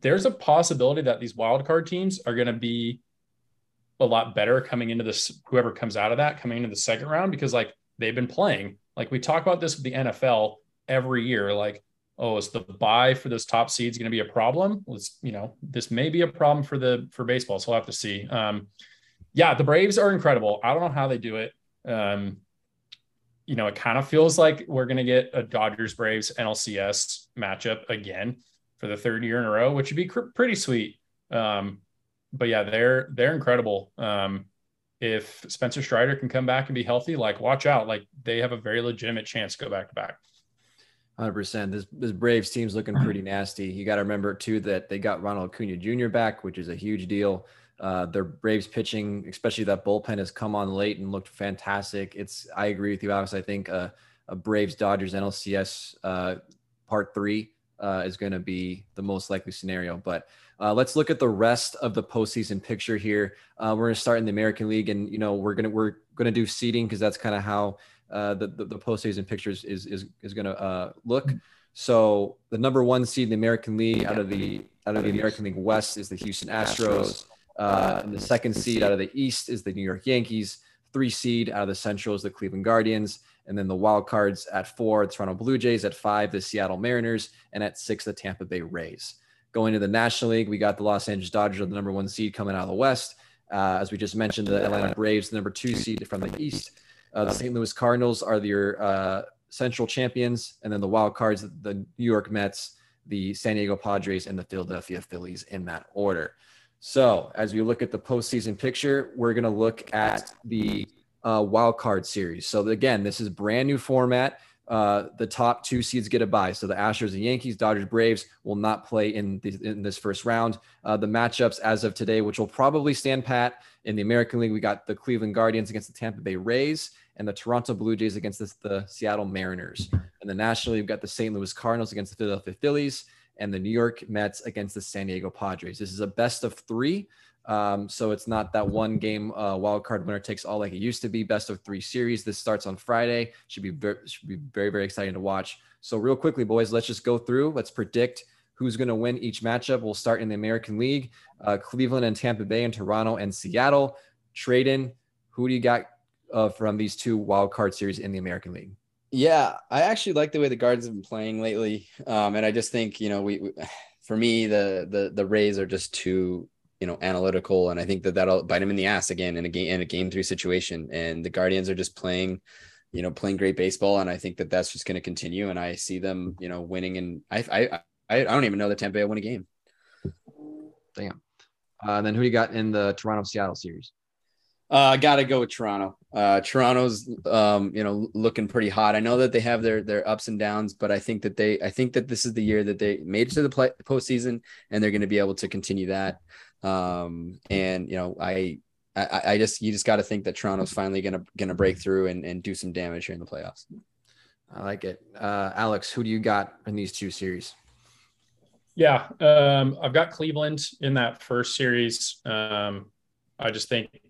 There's a possibility that these wild card teams are going to be a lot better coming into this. Whoever comes out of that coming into the second round because like they've been playing. Like we talk about this with the NFL every year. Like oh, is the bye for those top seeds going to be a problem? Was you know this may be a problem for the for baseball, so we'll have to see. Um, yeah, the Braves are incredible. I don't know how they do it. Um, you know, it kind of feels like we're going to get a Dodgers Braves NLCS matchup again for the third year in a row, which would be cr- pretty sweet. Um, but yeah, they're they're incredible. Um, if Spencer Strider can come back and be healthy, like watch out, like they have a very legitimate chance to go back to back. Hundred percent. This this Braves team's looking pretty nasty. You got to remember too that they got Ronald Acuna Jr. back, which is a huge deal. Uh, their Braves pitching, especially that bullpen, has come on late and looked fantastic. It's I agree with you, Alex. I think uh, a Braves Dodgers NLCS uh, Part Three uh, is going to be the most likely scenario. But uh, let's look at the rest of the postseason picture here. Uh, we're going to start in the American League, and you know we're gonna we're gonna do seeding because that's kind of how uh, the, the, the postseason pictures is is is going to uh, look. So the number one seed in the American League out of the out of the American League West is the Houston Astros. Uh, and the second seed out of the East is the New York Yankees. Three seed out of the Central is the Cleveland Guardians. And then the wild cards at four, the Toronto Blue Jays. At five, the Seattle Mariners. And at six, the Tampa Bay Rays. Going to the National League, we got the Los Angeles Dodgers, the number one seed coming out of the West. Uh, as we just mentioned, the Atlanta Braves, the number two seed from the East. Uh, the St. Louis Cardinals are your uh, central champions, and then the wild cards, the New York Mets, the San Diego Padres, and the Philadelphia Phillies in that order. So, as we look at the postseason picture, we're going to look at the uh, wild card series. So, again, this is brand new format. Uh, the top two seeds get a bye. So the Astros and Yankees, Dodgers, Braves will not play in, the, in this first round. Uh, the matchups as of today, which will probably stand pat in the American League, we got the Cleveland Guardians against the Tampa Bay Rays and the Toronto Blue Jays against the, the Seattle Mariners. And then nationally, we've got the St. Louis Cardinals against the Philadelphia Phillies and the New York Mets against the San Diego Padres. This is a best of three. Um, so it's not that one game uh, wild card winner takes all like it used to be. Best of three series. This starts on Friday. Should be very, should be very very exciting to watch. So real quickly, boys, let's just go through. Let's predict who's going to win each matchup. We'll start in the American League. Uh, Cleveland and Tampa Bay and Toronto and Seattle. Trade Who do you got uh, from these two wild card series in the American League. Yeah, I actually like the way the Guards have been playing lately, um, and I just think you know we, we, for me the the the Rays are just too you know analytical, and I think that that'll bite them in the ass again in a game in a game three situation, and the Guardians are just playing you know playing great baseball, and I think that that's just going to continue, and I see them you know winning, and I I I, I don't even know that Tampa Bay win a game. Damn. Uh, then who you got in the Toronto Seattle series? Uh, I got to go with Toronto. Uh, Toronto's, um, you know, looking pretty hot. I know that they have their their ups and downs, but I think that they, I think that this is the year that they made it to the play, postseason, and they're going to be able to continue that. Um, and you know, I, I, I just, you just got to think that Toronto's finally going to going to break through and and do some damage here in the playoffs. I like it, uh, Alex. Who do you got in these two series? Yeah, um, I've got Cleveland in that first series. Um, I just think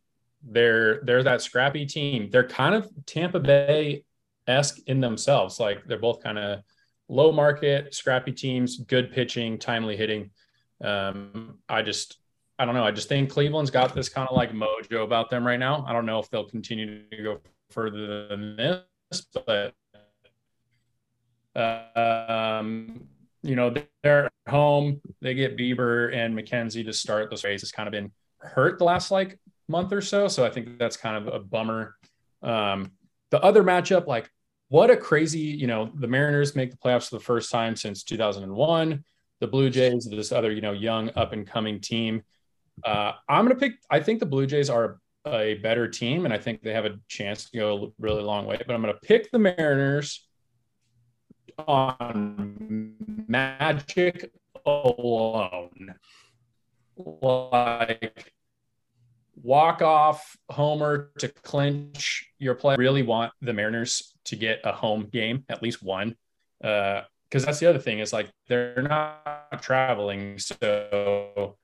they're they're that scrappy team. They're kind of Tampa Bay esque in themselves. Like they're both kind of low market, scrappy teams, good pitching, timely hitting. Um, I just I don't know. I just think Cleveland's got this kind of like mojo about them right now. I don't know if they'll continue to go further than this, but um, you know they're at home. They get Bieber and McKenzie to start this race. It's kind of been hurt the last like month or so. So I think that's kind of a bummer. Um, the other matchup, like what a crazy, you know, the Mariners make the playoffs for the first time since 2001. The Blue Jays, this other, you know, young up and coming team. Uh, I'm going to pick, I think the Blue Jays are a better team and I think they have a chance to go a really long way, but I'm going to pick the Mariners on magic alone. Like walk off homer to clinch your play. Really want the Mariners to get a home game, at least one. Uh, because that's the other thing is like they're not traveling. So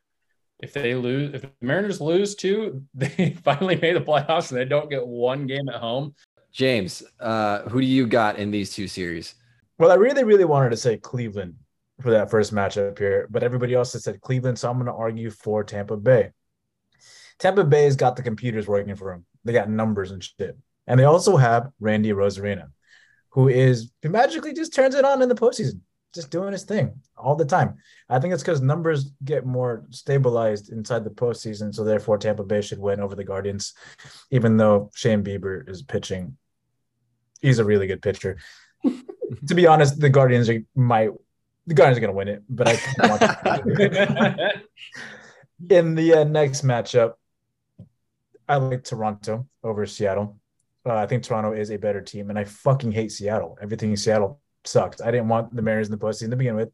if they lose, if the Mariners lose two, they finally made the playoffs and they don't get one game at home. James, uh, who do you got in these two series? Well, I really, really wanted to say Cleveland for that first matchup here, but everybody else has said Cleveland, so I'm going to argue for Tampa Bay. Tampa Bay's got the computers working for them. They got numbers and shit. And they also have Randy Arozarena, who is who magically just turns it on in the postseason, just doing his thing all the time. I think it's because numbers get more stabilized inside the postseason, so therefore Tampa Bay should win over the Guardians, even though Shane Bieber is pitching. He's a really good pitcher. to be honest, the Guardians are might the Guardians are going to win it, but I in the uh, next matchup, I like Toronto over Seattle. Uh, I think Toronto is a better team, and I fucking hate Seattle. Everything in Seattle sucks. I didn't want the Mariners and the postseason to begin with,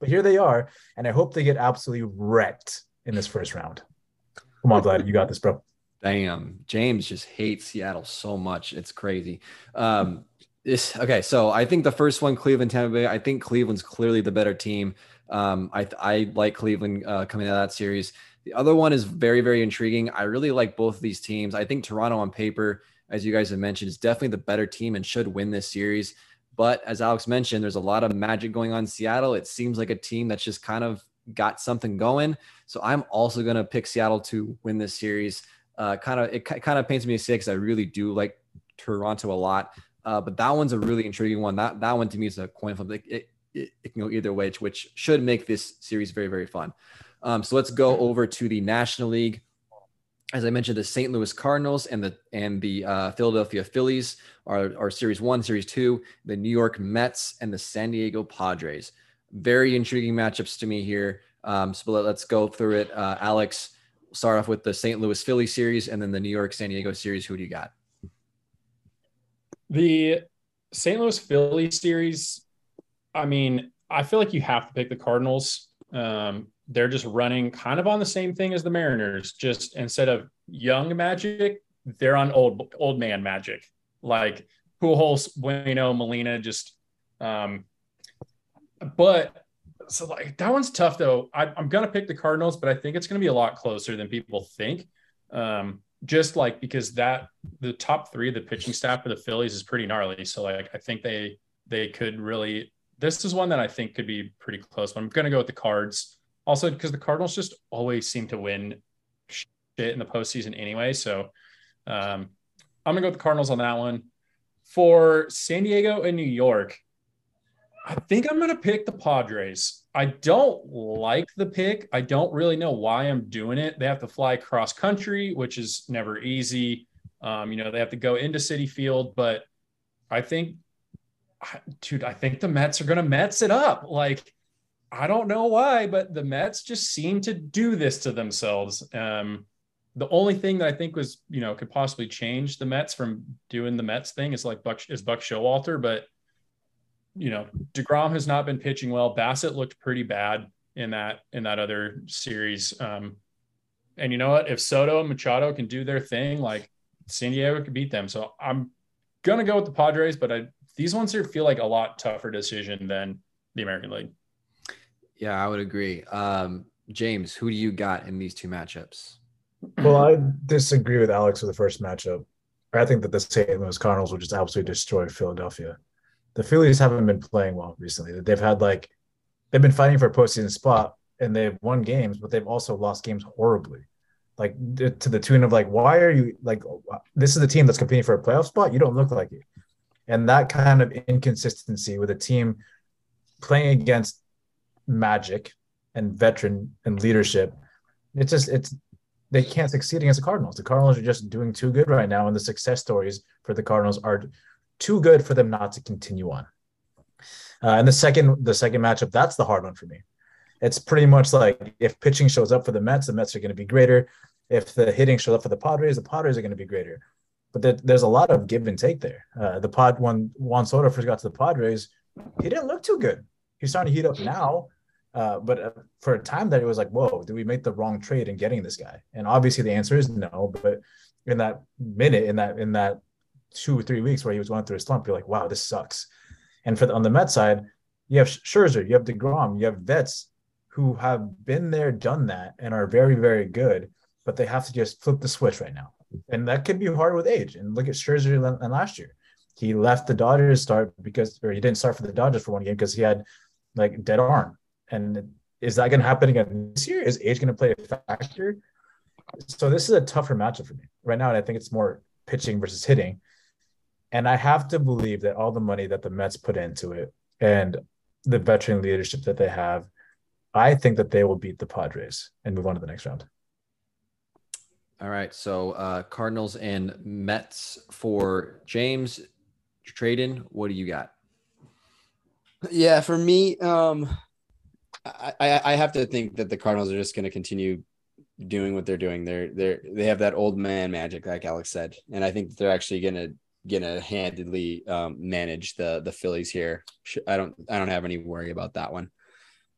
but here they are, and I hope they get absolutely wrecked in this first round. Come on, Vlad, you got this, bro. Damn, James just hates Seattle so much. It's crazy. Um, this okay. So I think the first one, Cleveland, Tampa Bay. I think Cleveland's clearly the better team. Um, I I like Cleveland uh, coming out of that series. The other one is very very intriguing. I really like both of these teams. I think Toronto on paper, as you guys have mentioned, is definitely the better team and should win this series. But as Alex mentioned, there's a lot of magic going on in Seattle. It seems like a team that's just kind of got something going. So I'm also going to pick Seattle to win this series. Uh, kind of it kind of paints me a six. I really do like Toronto a lot. Uh, but that one's a really intriguing one. That that one to me is a coin flip. It, it, it, it can go either way, which should make this series very very fun. Um, so let's go over to the National League. As I mentioned, the St. Louis Cardinals and the and the uh, Philadelphia Phillies are, are Series One, Series Two. The New York Mets and the San Diego Padres. Very intriguing matchups to me here. Um, so let, us go through it. Uh, Alex, start off with the St. Louis Philly series and then the New York San Diego series. Who do you got? The St. Louis Philly series, I mean, I feel like you have to pick the Cardinals. Um, they're just running kind of on the same thing as the Mariners. Just instead of young magic, they're on old old man magic. Like Pujols, Waino, Molina, just. Um, but so like that one's tough though. I, am gonna pick the Cardinals, but I think it's gonna be a lot closer than people think. Um, just like because that the top three of the pitching staff for the Phillies is pretty gnarly. So like I think they they could really this is one that I think could be pretty close. But I'm gonna go with the cards. Also, because the Cardinals just always seem to win shit in the postseason anyway. So um, I'm gonna go with the Cardinals on that one. For San Diego and New York, I think I'm gonna pick the Padres. I don't like the pick. I don't really know why I'm doing it. They have to fly cross country, which is never easy. Um, you know, they have to go into Citi Field, but I think, dude, I think the Mets are to Mets it up. Like, I don't know why, but the Mets just seem to do this to themselves. Um, the only thing that I think was, you know, could possibly change the Mets from doing the Mets thing is like Buck is Buck Showalter, but you know, DeGrom has not been pitching well. Bassitt looked pretty bad in that in that other series. Um, and you know what? If Soto and Machado can do their thing, like San Diego could beat them. So I'm gonna go with the Padres, but I these ones here feel like a lot tougher decision than the American League. Yeah, I would agree. Um, James, who do you got in these two matchups? Well, I disagree with Alex for the first matchup. I think that the St. Louis Cardinals will just absolutely destroy Philadelphia the Phillies haven't been playing well recently. They've had like they've been fighting for a postseason spot and they've won games, but they've also lost games horribly. Like to the tune of like, why are you like this is the team that's competing for a playoff spot? You don't look like it. And that kind of inconsistency with a team playing against magic and veteran and leadership, it's just it's they can't succeed against the Cardinals. The Cardinals are just doing too good right now, and the success stories for the Cardinals are too good for them not to continue on. Uh, and the second, the second matchup, that's the hard one for me. It's pretty much like if pitching shows up for the Mets, the Mets are going to be greater. If the hitting shows up for the Padres, the Padres are going to be greater. But there, there's a lot of give and take there. Uh, the pod when Juan Soto first got to the Padres, he didn't look too good. He's starting to heat up now. Uh, but uh, for a time that it was like, whoa, did we make the wrong trade in getting this guy? And obviously the answer is no. But in that minute, in that in that two or three weeks where he was going through a slump, you're like, wow, this sucks. And for the, on the Met side, You have Scherzer, you have DeGrom, you have vets who have been there, done that, and are very, very good, but they have to just flip the switch right now. And that could be hard with age. And look at Scherzer and last year. He left the Dodgers start because, or he didn't start for the Dodgers for one game because he had like dead arm. And is that going to happen again this year? Is age going to play a factor? So this is a tougher matchup for me right now. And I think it's more pitching versus hitting. And I have to believe that all the money that the Mets put into it and the veteran leadership that they have I think that they will beat the Padres and move on to the next round. All right. So uh, Cardinals and Mets for James Tradon. What do you got? Yeah, for me, um, I, I, have to think that the Cardinals are just going to continue doing what they're doing. They're they're they have that old man magic, like Alex said, and I think they're actually going to gonna handedly um, manage the the Phillies here. I don't I don't have any worry about that one.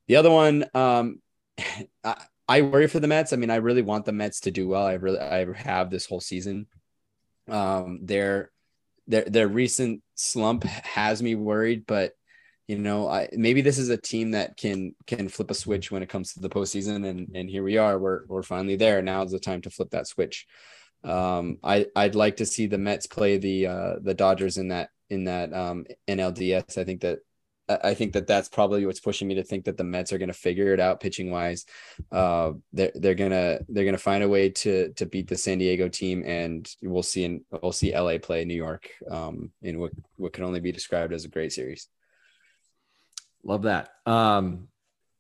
The other one, um, I, I worry for the Mets. I mean, I really want the Mets to do well. I really, I have this whole season. Um, their their their recent slump has me worried, but you know, I maybe this is a team that can can flip a switch when it comes to the postseason, and and here we are. We're we're finally there. Now is the time to flip that switch. Um, I I'd like to see the Mets play the uh, the Dodgers in that in that um, NLDS. I think that I think that that's probably what's pushing me to think that the Mets are going to figure it out pitching wise. Uh, they're they're gonna they're gonna find a way to to beat the San Diego team, and we'll see in we'll see LA play New York um, in what what can only be described as a great series. Love that. Um,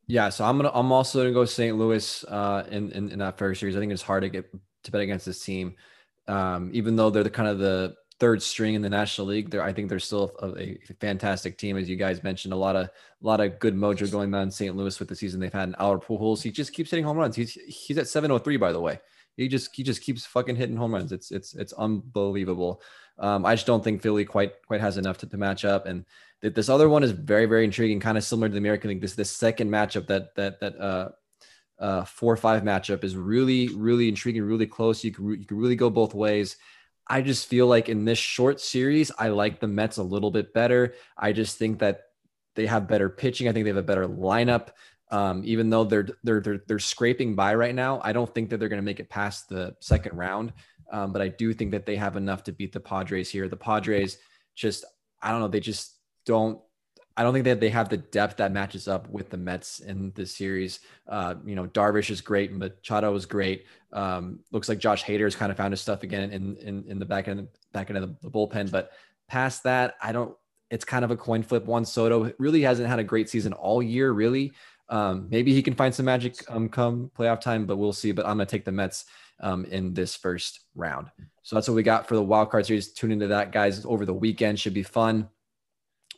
yeah, so I'm gonna I'm also gonna go St. Louis uh, in, in in that first series. I think it's hard to get to bet against this team, um, even though they're the kind of the third string in the National League. There, I think they're still a, a, fantastic team, as you guys mentioned. A lot of a lot of good mojo going on in St. Louis with the season they've had. in Albert Pujols, he just keeps hitting home runs. He's he's at 703 by the way. He just he just keeps fucking hitting home runs. It's it's it's unbelievable. Um, I just don't think Philly quite quite has enough to, to match up. And this other one is very very intriguing, kind of similar to the American League. This this second matchup that that that uh uh four five matchup is really really intriguing, really close. You can you can really go both ways. I just feel like in this short series, I like the Mets a little bit better. I just think that they have better pitching. I think they have a better lineup. Um, even though they're, they're they're they're scraping by right now, I don't think that they're going to make it past the second round. Um, but I do think that they have enough to beat the Padres here. The Padres just I don't know, they just don't I don't think that they have the depth that matches up with the Mets in this series. Uh, you know, Darvish is great, Machado is great. Um, looks like Josh Hader has kind of found his stuff again in in, in the back end back end of the, the bullpen. But past that, I don't. It's kind of a coin flip. Juan Soto really hasn't had a great season all year. Really, um, maybe he can find some magic um, come playoff time, but we'll see. But I'm gonna take the Mets um, in this first round. So that's what we got for the wild card series. Tune into that, guys, over the weekend. Should be fun.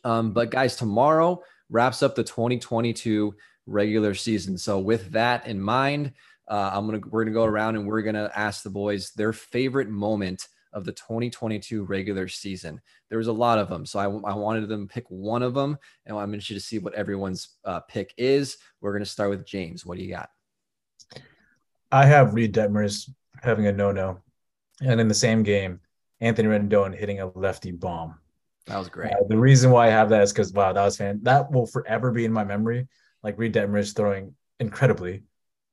Um, but guys, tomorrow wraps up the 2022 regular season. So with that in mind, uh, I'm gonna we're gonna go around and we're gonna ask the boys their favorite moment of the 2022 regular season. There was a lot of them, so I, I wanted them to pick one of them, and I'm interested to see what everyone's uh, pick is. We're gonna start with James. What do you got? I have Reid Detmers having a no-no, and in the same game, Anthony Rendon hitting a lefty bomb. That was great. Uh, the reason why I have that is because wow, that was fan. That will forever be in my memory. Like Reid Detmers throwing incredibly.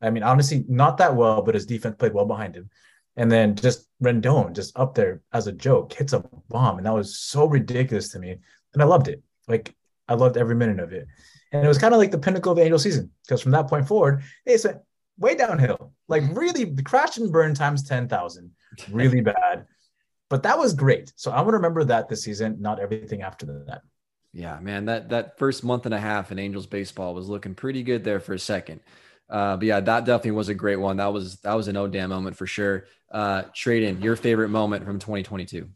I mean, honestly, not that well, but his defense played well behind him. And then just Rendon just up there as a joke hits a bomb, and that was so ridiculous to me, and I loved it. Like I loved every minute of it, and it was kind of like the pinnacle of the Angel season because from that point forward, it went way downhill, like really crash and burn times ten thousand, really bad but that was great. So I'm gonna remember that this season, not everything after that. Yeah, man, that that first month and a half in Angels baseball was looking pretty good there for a second. Uh, but yeah, that definitely was a great one. That was that was an oh damn moment for sure. Uh, Tradon your favorite moment from 2022.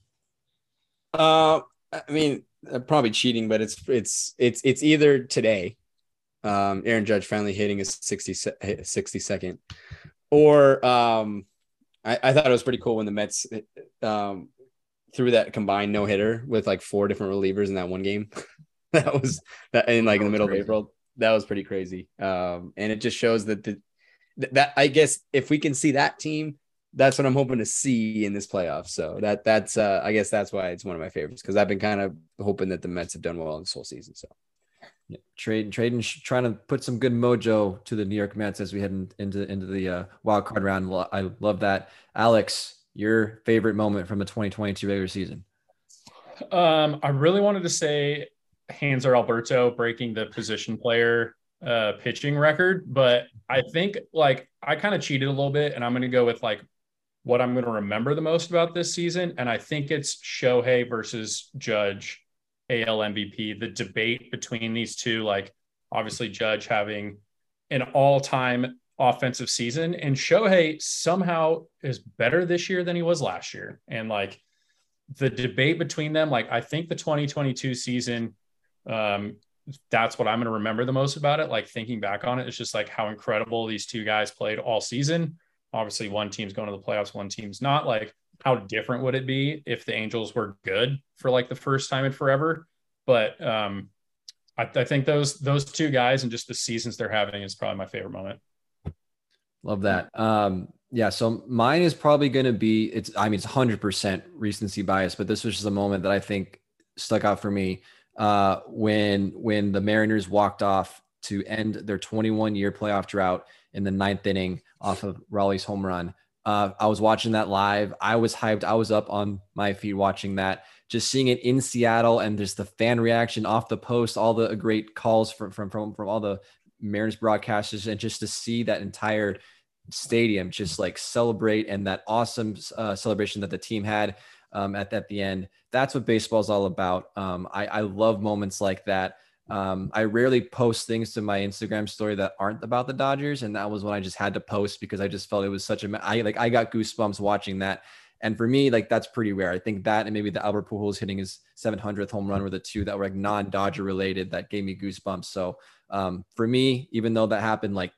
Uh, I mean, uh, probably cheating, but it's it's it's it's either today, um, Aaron Judge finally hitting a 60 60 second, or um, I, I thought it was pretty cool when the Mets um, threw that combined no hitter with like four different relievers in that one game. that was that in like in the middle crazy. of April. That was pretty crazy. Um, and it just shows that the that I guess if we can see that team, that's what I'm hoping to see in this playoff. So that that's uh, I guess that's why it's one of my favorites because I've been kind of hoping that the Mets have done well in this whole season. So Yeah, Tradon, trying to put some good mojo to the New York Mets as we head in, into into the uh, wild card round. I love that, Alex. Your favorite moment from the 2022 regular season? Um, I really wanted to say Hanser Alberto breaking the position player uh, pitching record, but I think like I kind of cheated a little bit, and I'm going to go with like what I'm going to remember the most about this season, and I think it's Shohei versus Judge AL MVP. The debate between these two, like obviously Judge having an all-time offensive season, and Shohei somehow is better this year than he was last year, and like the debate between them, like I think the 2022 season um, that's what I'm going to remember the most about it. Like thinking back on it, it's just like how incredible these two guys played all season. Obviously, one team's going to the playoffs, one team's not. Like, how different would it be if the Angels were good for like the first time in forever? But um, I, I think those those two guys and just the seasons they're having is probably my favorite moment. Love that. Um, yeah, so mine is probably going to be it's. I mean, it's 100 percent recency bias, but this was just a moment that I think stuck out for me uh, when when the Mariners walked off to end their 21 year playoff drought in the ninth inning off of Raleigh's home run. Uh, I was watching that live. I was hyped. I was up on my feet watching that, just seeing it in Seattle, and there's the fan reaction off the post, all the great calls from from from, from all the Mariners broadcasters, and just to see that entire stadium just like celebrate and that awesome uh, celebration that the team had um, at, at the end. That's what baseball is all about. Um, I, I love moments like that. Um, I rarely post things to my Instagram story that aren't about the Dodgers, and that was when I just had to post because I just felt it was such a I like I got goosebumps watching that. And for me, like that's pretty rare. I think that and maybe the Albert Pujols hitting his 700th home run were the two that were like non-Dodger related that gave me goosebumps. So um, for me, even though that happened like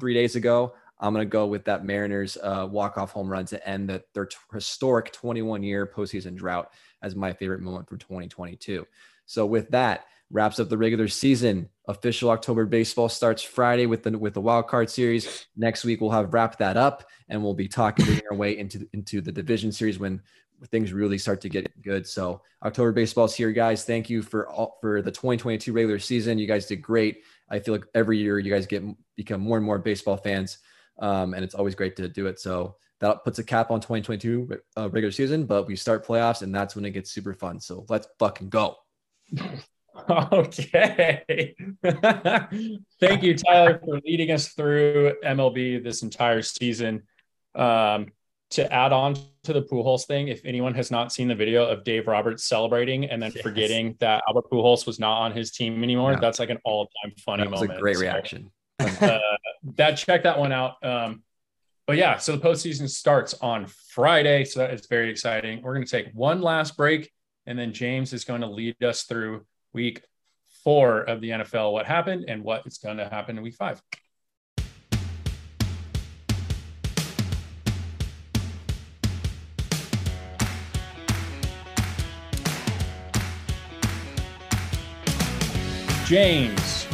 three days ago, I'm to go with that Mariners uh, walk-off home run to end the, their t- historic 21-year postseason drought as my favorite moment from 2022. So with that, wraps up the regular season. Official October baseball starts Friday with the with the wild card series. Next week we'll have wrapped that up, and we'll be talking our way into into the division series when things really start to get good. So October baseball's here, guys. Thank you for all for the 2022 regular season. You guys did great. I feel like every year you guys get become more and more baseball fans um, and it's always great to do it. So that puts a cap on 2022 uh, regular season, but we start playoffs, and that's when it gets super fun. So let's fucking go. Okay. Thank you, Tyler, for leading us through MLB this entire season. Um, to add on to the Pujols thing, if anyone has not seen the video of Dave Roberts celebrating and then yes. forgetting that Albert Pujols was not on his team anymore, yeah. that's like an all-time funny that was moment. A great reaction. uh, that check that one out. Um, but yeah, so the postseason starts on Friday, so that is very exciting. We're going to take one last break, and then James is going to lead us through week four of the NFL, what happened and what is going to happen in week five. James,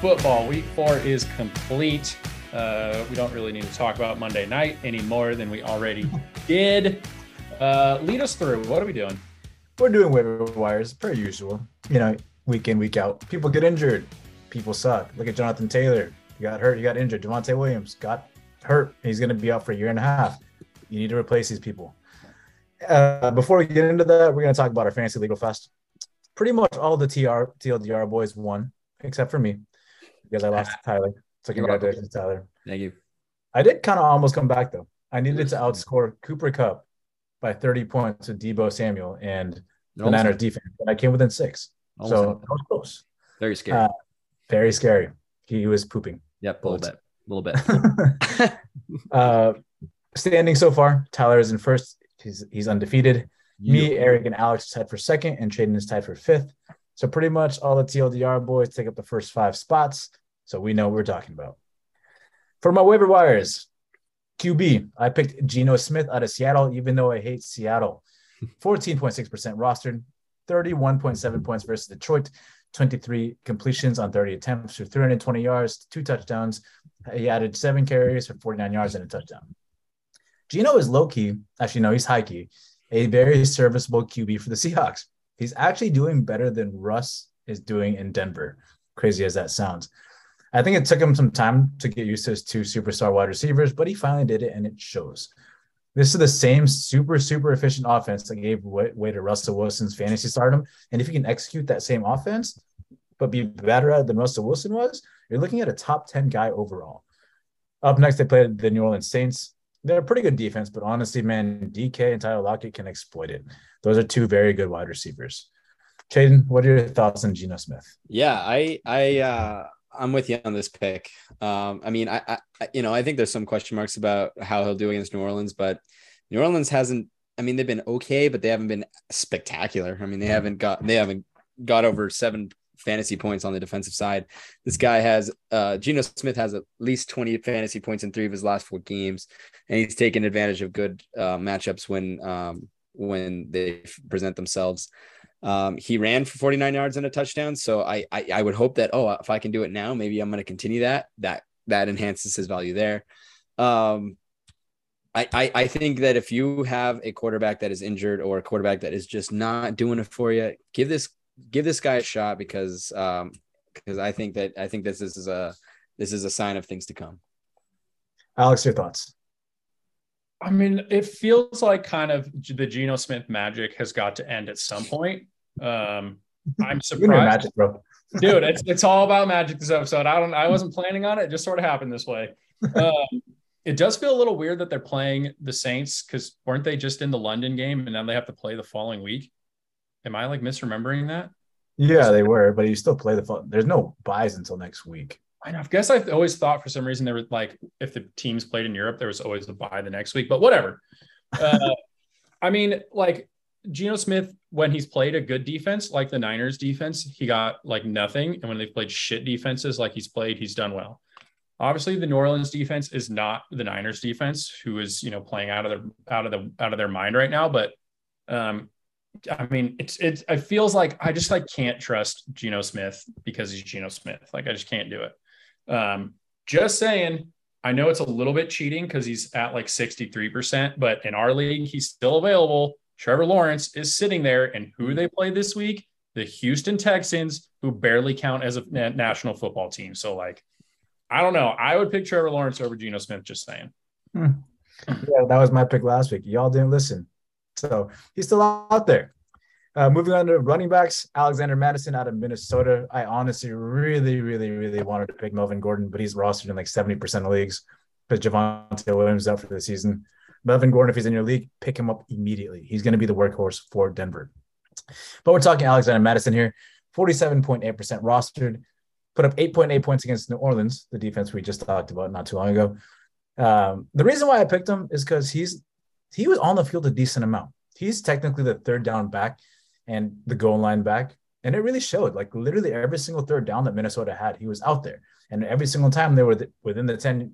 football week four is complete. Uh, we don't really need to talk about Monday night any more than we already did. Uh, lead us through. What are we doing? We're doing waiver wires per usual. You know, week in, week out. People get injured. People suck. Look at Jonathan Taylor. He got hurt. He got injured. Javonte Williams got hurt. He's going to be out for a year and a half. You need to replace these people. Uh, before we get into that, we're going to talk about our fantasy legal fest. Pretty much all the TR TLDR boys won, except for me because I lost to Tyler. So congratulations, Tyler. Thank you. I did kind of almost come back though. I needed to outscore Cooper Kupp by 30 points with Deebo Samuel and the Niners defense, and I came within six. Almost so that was close. Very scary. Uh, very scary. He was pooping. Yep, a little bit. A little bit. uh, standing so far, Tyler is in first. He's he's undefeated. Me, Eric, and Alex tied for second, and Tradon is tied for fifth. So pretty much all the TLDR boys take up the first five spots. So we know what we're talking about. For my waiver wires, QB, I picked Geno Smith out of Seattle, even though I hate Seattle. 14.6% rostered, 31.7 points versus Detroit, 23 completions on 30 attempts for 320 yards, two touchdowns. He added seven carries for 49 yards and a touchdown. Geno is low key, actually, no, he's high key, a very serviceable QB for the Seahawks. He's actually doing better than Russ is doing in Denver. Crazy as that sounds. I think it took him some time to get used to his two superstar wide receivers, but he finally did it and it shows. This is the same super, super efficient offense that gave way to Russell Wilson's fantasy stardom. And if you can execute that same offense, but be better at it than Russell Wilson was, you're looking at a top 10 guy overall. Up next, they played the New Orleans Saints. They're a pretty good defense, but honestly, man, DK and Tyler Lockett can exploit it. Those are two very good wide receivers. Caden, what are your thoughts on Geno Smith? Yeah, I I uh I'm with you on this pick. Um, I mean, I, I, you know, I think there's some question marks about how he'll do against New Orleans, but New Orleans hasn't. I mean, they've been okay, but they haven't been spectacular. I mean, they haven't got they haven't got over seven fantasy points on the defensive side. This guy has uh Geno Smith has at least 20 fantasy points in three of his last four games, and he's taken advantage of good uh, matchups when um when they present themselves. Um, he ran for 49 yards and a touchdown. So I, I, I would hope that, oh, if I can do it now, maybe I'm going to continue that, that, that enhances his value there. Um, I, I, I think that if you have a quarterback that is injured or a quarterback that is just not doing it for you, give this, give this guy a shot because, um, because I think that, I think this is a, this is a sign of things to come. Alex, your thoughts? I mean, it feels like kind of the Geno Smith magic has got to end at some point. Um, I'm surprised, magic, bro. dude. It's it's all about magic this episode. I don't. I wasn't planning on it. it just sort of happened this way. Um, it does feel a little weird that they're playing the Saints because weren't they just in the London game and now they have to play the following week? Am I like misremembering that? Yeah, they were, but you still play the. There's no byes until next week. I know. I guess I've always thought for some reason there was like if the teams played in Europe, there was always the bye the next week. But whatever. Uh, I mean, like Geno Smith, when he's played a good defense like the Niners defense, he got like nothing. And when they've played shit defenses like he's played, he's done well. Obviously, the New Orleans defense is not the Niners defense, who is you know playing out of their out of the out of their mind right now. But um, I mean, it's it's it feels like I just like can't trust Geno Smith because he's Geno Smith. Like I just can't do it. Um, just saying, I know it's a little bit cheating because he's at like 63%, but in our league, he's still available. Trevor Lawrence is sitting there, and who they play this week? The Houston Texans, who barely count as a national football team. So, like, I don't know. I would pick Trevor Lawrence over Geno Smith, just saying. Hmm. Yeah, that was my pick last week. Y'all didn't listen. So he's still out there. Uh, moving on to running backs, Alexander Mattison out of Minnesota. I honestly really, really, really wanted to pick Melvin Gordon, but he's rostered in like 70% of leagues because Javonte Williams out for the season. Melvin Gordon, if he's in your league, pick him up immediately. He's going to be the workhorse for Denver. But we're talking Alexander Mattison here, 47.8% rostered, put up 8.8 points against New Orleans, the defense we just talked about not too long ago. Um, the reason why I picked him is because he's he was on the field a decent amount. He's technically the third down back and the goal line back. And it really showed like literally every single third down that Minnesota had, he was out there. And every single time they were within the 10,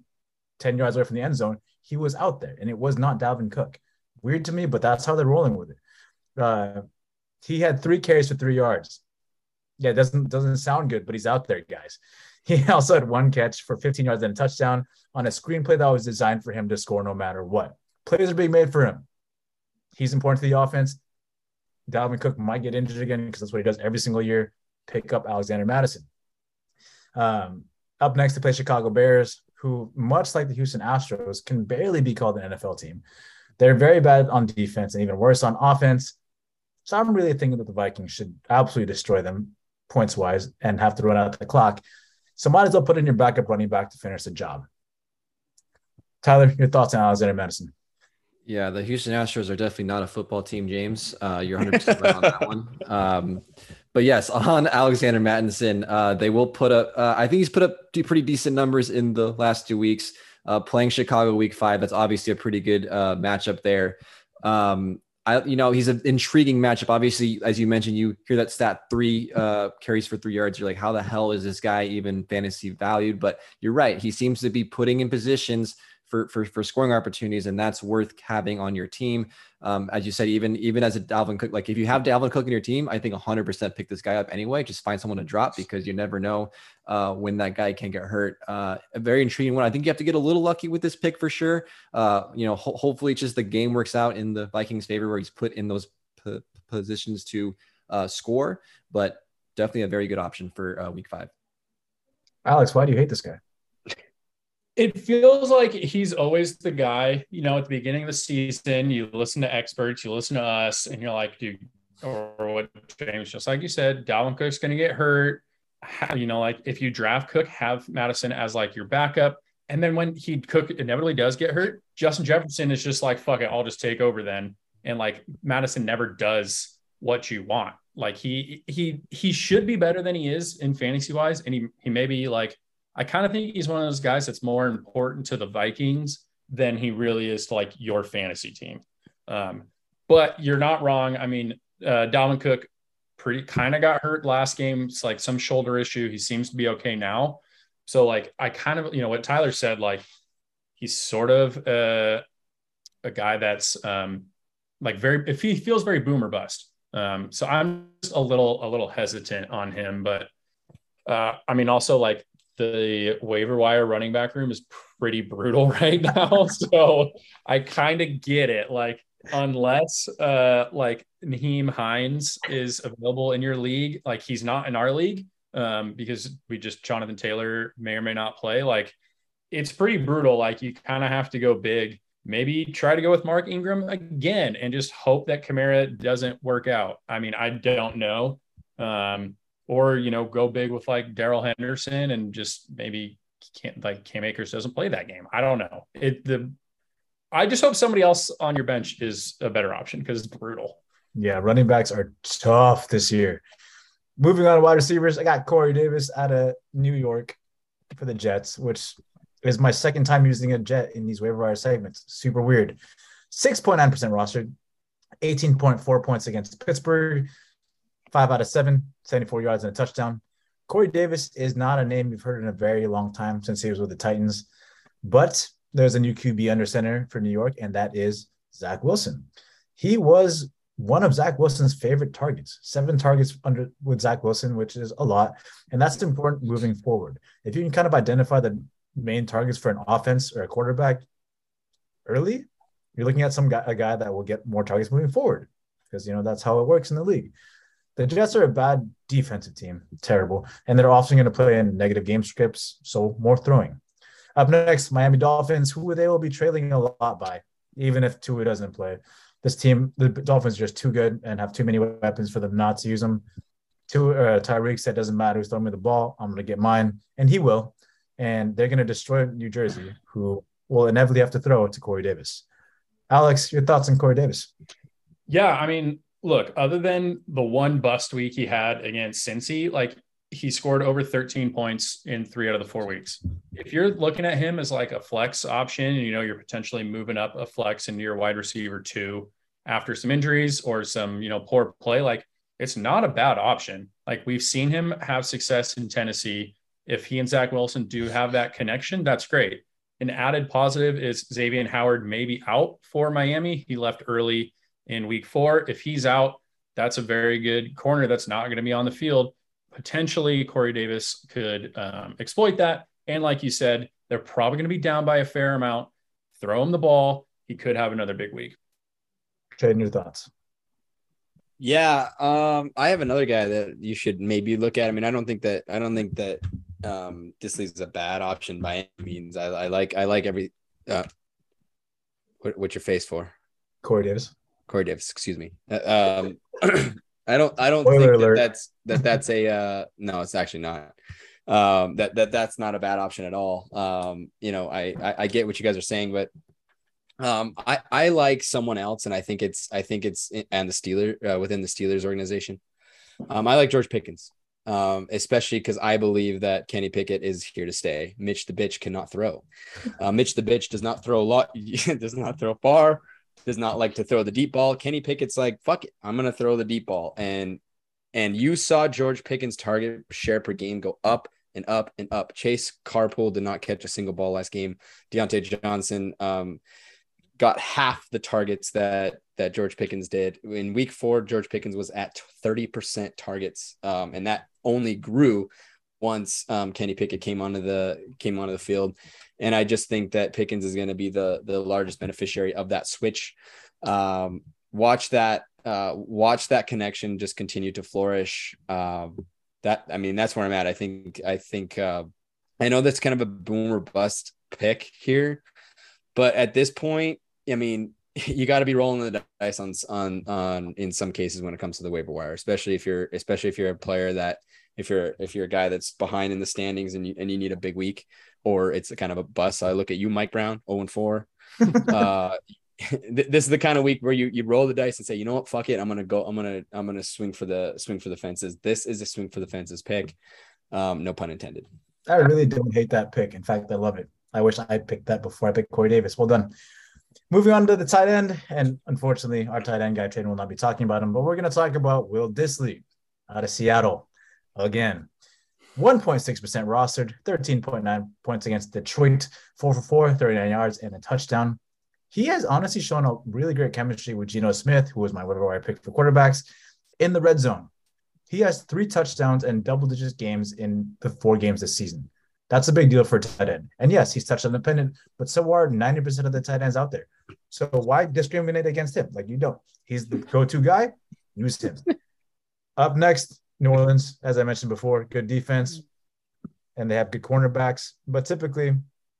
10 yards away from the end zone, he was out there, and it was not Dalvin Cook. Weird to me, but that's how they're rolling with it. Uh, he had three carries for three yards. Yeah, doesn't doesn't sound good, but he's out there, guys. He also had one catch for 15 yards and a touchdown on a screenplay that was designed for him to score no matter what. Plays are being made for him. He's important to the offense. Dalvin Cook might get injured again because that's what he does every single year. Pick up Alexander Mattison. Um, up next to play Chicago Bears who, much like the Houston Astros, can barely be called an NFL team. They're very bad on defense and even worse on offense. So I'm really thinking that the Vikings should absolutely destroy them points wise and have to run out the clock. So might as well put in your backup running back to finish the job. Tyler, your thoughts on Alexander Mattison? Yeah, the Houston Astros are definitely not a football team, James. Uh, you're 100% right on that one. Um, but yes, on Alexander Mattison, uh, they will put up. Uh, I think he's put up pretty decent numbers in the last two weeks. Uh, playing Chicago Week Five, that's obviously a pretty good uh, matchup there. Um, I, you know, he's an intriguing matchup. Obviously, as you mentioned, you hear that stat three uh, carries for three yards. You're like, how the hell is this guy even fantasy valued? But you're right. He seems to be putting in positions for, for, for scoring opportunities, and that's worth having on your team. Um, as you said, even even as a Dalvin Cook, like if you have Dalvin Cook in your team, I think 100% pick this guy up anyway. Just find someone to drop because you never know uh, when that guy can get hurt. Uh, a very intriguing one. I think you have to get a little lucky with this pick for sure. Uh, you know, ho- hopefully, just the game works out in the Vikings' favor where he's put in those p- positions to uh, score. But definitely a very good option for uh, week five. Alex, why do you hate this guy? It feels like he's always the guy, you know, at the beginning of the season, you listen to experts, you listen to us, and you're like, dude, or what James, just like you said, Dalvin Cook's going to get hurt. You know, like if you draft Cook, have Mattison as like your backup. And then when he Cook inevitably does get hurt, Justin Jefferson is just like, fuck it, I'll just take over then. And like Mattison never does what you want. Like he he he should be better than he is in fantasy wise. And he he may be like I kind of think he's one of those guys that's more important to the Vikings than he really is to like your fantasy team. Um, but you're not wrong. I mean, uh, Dalvin Cook pretty kind of got hurt last game. It's like some shoulder issue. He seems to be okay now. So like I kind of you know what Tyler said. Like he's sort of uh, a guy that's um, like very if he feels very boomer bust. Um, so I'm just a little a little hesitant on him, but uh, I mean also like the waiver wire running back room is pretty brutal right now. so I kind of get it. Like, unless uh like Nyheim Hines is available in your league, like he's not in our league, um, because we just Jonathan Taylor may or may not play. Like it's pretty brutal. Like you kind of have to go big. Maybe try to go with Mark Ingram again and just hope that Kamara doesn't work out. I mean, I don't know. Um, or you know go big with like Darrell Henderson and just maybe can't like Cam Akers doesn't play that game. I don't know. It the I just hope somebody else on your bench is a better option because it's brutal. Yeah, running backs are tough this year. Moving on to wide receivers, I got Corey Davis out of New York for the Jets, which is my second time using a Jet in these waiver wire segments. Super weird. 6.9% rostered, 18.4 points against Pittsburgh, five out of seven, 74 yards and a touchdown. Corey Davis is not a name you've heard in a very long time since he was with the Titans, but there's a new QB under center for New York, and that is Zach Wilson. He was one of Zach Wilson's favorite targets, seven targets under with Zach Wilson, which is a lot. And that's important moving forward. If you can kind of identify the main targets for an offense or a quarterback early, you're looking at some guy, a guy that will get more targets moving forward because, you know, that's how it works in the league. The Jets are a bad defensive team, terrible, and they're often going to play in negative game scripts, so more throwing. Up next, Miami Dolphins, who they will be trailing a lot by, even if Tua doesn't play. This team, the Dolphins, are just too good and have too many weapons for them not to use them. To uh, Tyreek said, "Doesn't matter who's throwing me the ball, I'm going to get mine," and he will. And they're going to destroy New Jersey, who will inevitably have to throw to Corey Davis. Alex, your thoughts on Corey Davis? Yeah, I mean, look, other than the one bust week he had against Cincy, like he scored over 13 points in three out of the four weeks. If you're looking at him as like a flex option, you know you're potentially moving up a flex into your wide receiver two after some injuries or some you know poor play, like it's not a bad option. Like we've seen him have success in Tennessee. If he and Zach Wilson do have that connection, that's great. An added positive is Xavier Howard may be out for Miami. He left early in week four. If he's out, that's a very good corner that's not going to be on the field. Potentially, Corey Davis could um, exploit that. And like you said, they're probably going to be down by a fair amount. Throw him the ball. He could have another big week. Tradon your thoughts. Yeah, um, I have another guy that you should maybe look at. I mean, I don't think that I don't think that um, this is a bad option by any means. I, I like I like every. Uh, what, what's your face for? Corey Davis. Corey Davis, excuse me. Uh, um, I don't I don't Spoiler think that that's that that's a uh, no, it's actually not. Um, that that that's not a bad option at all. Um, you know, I, I, I get what you guys are saying, but um, I I like someone else, and I think it's I think it's and the Steeler uh, within the Steelers organization. Um, I like George Pickens. Um, especially because I believe that Kenny Pickett is here to stay. Mitch the bitch cannot throw. Uh, Mitch the bitch does not throw a lot, does not throw far does not like to throw the deep ball. Kenny Pickett's like, fuck it, I'm gonna throw the deep ball. And and you saw George Pickens' target share per game go up and up and up. Chase Claypool did not catch a single ball last game. Diontae Johnson um, got half the targets that that George Pickens did. In week four, George Pickens was at 30% targets. Um, and that only grew once um, Kenny Pickett came onto the came onto the field. And I just think that Pickens is going to be the the largest beneficiary of that switch. Um, watch that uh, watch that connection just continue to flourish. Um, that I mean that's where I'm at. I think I think uh, I know that's kind of a boomer bust pick here, but at this point, I mean you got to be rolling the dice on on on in some cases when it comes to the waiver wire, especially if you're especially if you're a player that if you're if you're a guy that's behind in the standings and you and you need a big week or it's a kind of a bust. So I look at you, Mike Brown, 0 and 4. uh, this is the kind of week where you you roll the dice and say, you know what, fuck it, I'm gonna go, I'm gonna I'm gonna swing for the swing for the fences. This is a swing for the fences pick. Um, no pun intended. I really don't hate that pick. In fact, I love it. I wish I picked that before I picked Corey Davis. Well done. Moving on to the tight end, and unfortunately, our tight end guy Tradon will not be talking about him, but we're going to talk about Will Dissly out of Seattle again. 1.6% rostered, 13.9 points against Detroit, 4 for 4, 39 yards, and a touchdown. He has honestly shown a really great chemistry with Geno Smith, who was my waiver wire pick for quarterbacks, in the red zone. He has three touchdowns and double digit games in the four games this season. That's a big deal for a tight end. And yes, he's touchdown dependent, but so are 90% of the tight ends out there. So why discriminate against him? Like you don't. He's the go-to guy. Use him. Up next, New Orleans, as I mentioned before, good defense, and they have good cornerbacks. But typically,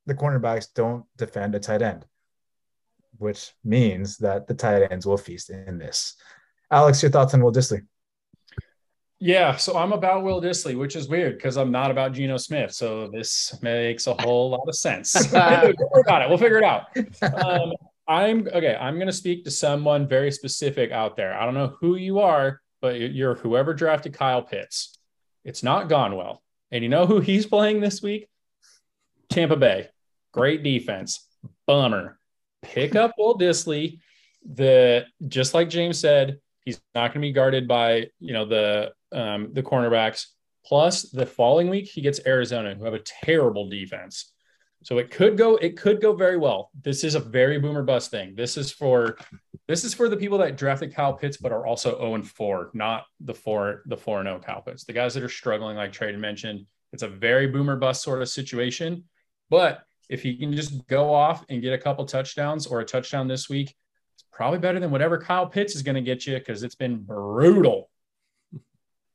the cornerbacks don't defend a tight end, which means that the tight ends will feast in this. Alex, your thoughts on Will Dissly? Yeah, so I'm about Will Dissly, which is weird because I'm not about Geno Smith. So this makes a whole lot of sense. we'll figure it. We'll figure it out. Um, I'm okay. I'm going to speak to someone very specific out there. I don't know who you are, but you're whoever drafted Kyle Pitts. It's not gone well. And you know who he's playing this week? Tampa Bay. Great defense. Bummer. Pick up Will Dissly. The just like James said, he's not going to be guarded by you know the um, the cornerbacks. Plus, the following week he gets Arizona, who have a terrible defense. So it could go, it could go very well. This is a very boomer bust thing. This is for this is for the people that drafted Kyle Pitts, but are also 0 and 4, not the four, the 4 and 0 Kyle Pitts. The guys that are struggling, like Tradon mentioned, it's a very boomer bust sort of situation. But if he can just go off and get a couple touchdowns or a touchdown this week, it's probably better than whatever Kyle Pitts is going to get you because it's been brutal.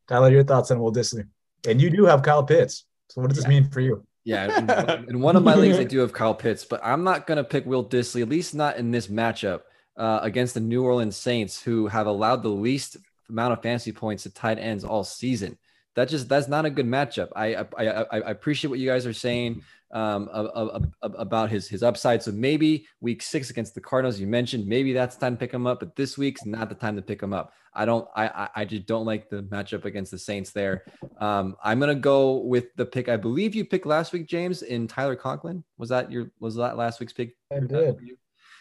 Tyler, your thoughts on Will Dissly? And you do have Kyle Pitts. So what does this mean for you? Yeah, in, in, one of my leagues, I do have Kyle Pitts, but I'm not going to pick Will Dissly, at least not in this matchup uh, against the New Orleans Saints, who have allowed the least amount of fantasy points to tight ends all season. That just that's not a good matchup. I I, I, I appreciate what you guys are saying um, about his his upside. So maybe week six against the Cardinals, you mentioned maybe that's time to pick him up, but this week's not the time to pick him up. I don't I I just don't like the matchup against the Saints there. Um, I'm gonna go with the pick I believe you picked last week, James, in Tyler Conklin. Was that your was that last week's pick? I did.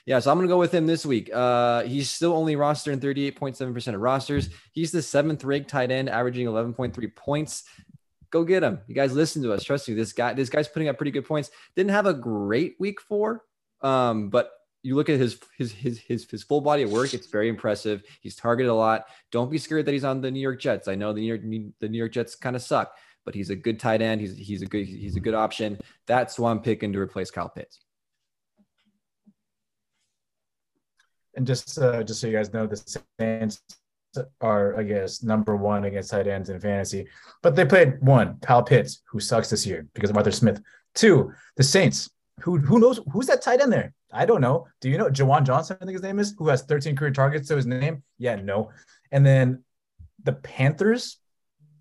Yeah, so I'm gonna go with him this week. Uh, he's still only rostered in 38.7% of rosters. He's the seventh ranked tight end, averaging 11.3 points go get him. You guys listen to us. Trust me, this guy, this guy's putting up pretty good points. Didn't have a great week four, um, but you look at his his his his his full body of work. It's very impressive. He's targeted a lot. Don't be scared that he's on the New York Jets. I know the New York the New York Jets kind of suck, but he's a good tight end. He's he's a good he's a good option. That's who I'm picking to replace Kyle Pitts. And just uh, just so you guys know, the Saints are, I guess, number one against tight ends in fantasy. But they played one, Kyle Pitts, who sucks this year because of Arthur Smith. Two, the Saints. Who who knows who's that tight end there? I don't know. Do you know Juwan Johnson? I think his name is, who has 13 career targets to his name. Yeah, no. And then the Panthers,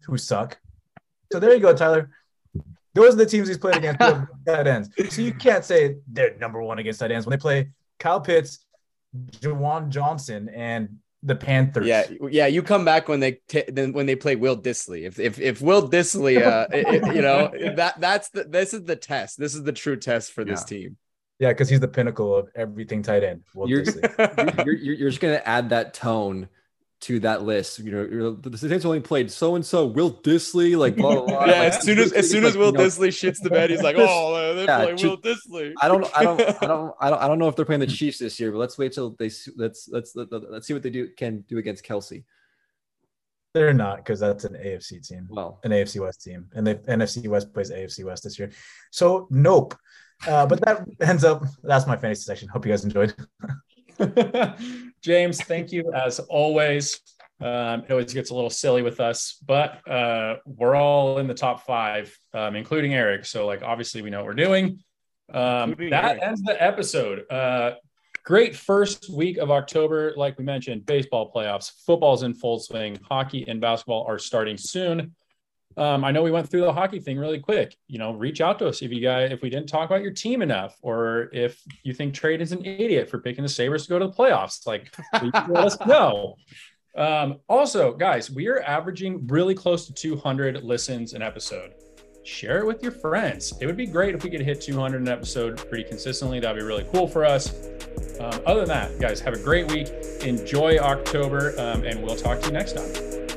who suck. So there you go, Tyler. Those are the teams he's played against tight ends. So you can't say they're number one against tight ends when they play Kyle Pitts, Juwan Johnson, and the Panthers. Yeah, yeah. You come back when they t- then when they play Will Dissly. If if if Will Dissly, uh, it, you know that that's the this is the test. This is the true test for this team. Yeah, because he's the pinnacle of everything tight end. Will you're, you're, you're, you're just gonna add that tone to that list. You know, the Saints only played so and so, Will Dissly, like blah blah. blah. yeah, like, as soon as as soon as Will know, Dissly shits the bed, he's like, oh, they yeah, play Will Dissly. I don't, I don't, I don't, I don't, I don't know if they're playing the Chiefs this year, but let's wait till they let's let's let, us let us see what they do can do against Kelce. They're not because that's an AFC team. Well, an AFC West team, and the NFC West plays AFC West this year. So nope. Uh, but that ends up. That's my fantasy section. Hope you guys enjoyed. James, thank you as always. Um, it always gets a little silly with us, but uh, we're all in the top five, um, including Eric. So, like, obviously, we know what we're doing. Um, that Eric. ends the episode. Uh, great first week of October. Like we mentioned, baseball playoffs, football's in full swing, hockey and basketball are starting soon. Um, I know we went through the hockey thing really quick. You know, reach out to us if you guys if we didn't talk about your team enough, or if you think Trade is an idiot for picking the Sabres to go to the playoffs. Like, let us know. Um, also, guys, we are averaging really close to 200 listens an episode. Share it with your friends. It would be great if we could hit 200 an episode pretty consistently. That'd be really cool for us. Um, other than that, guys, have a great week. Enjoy October, um, and we'll talk to you next time.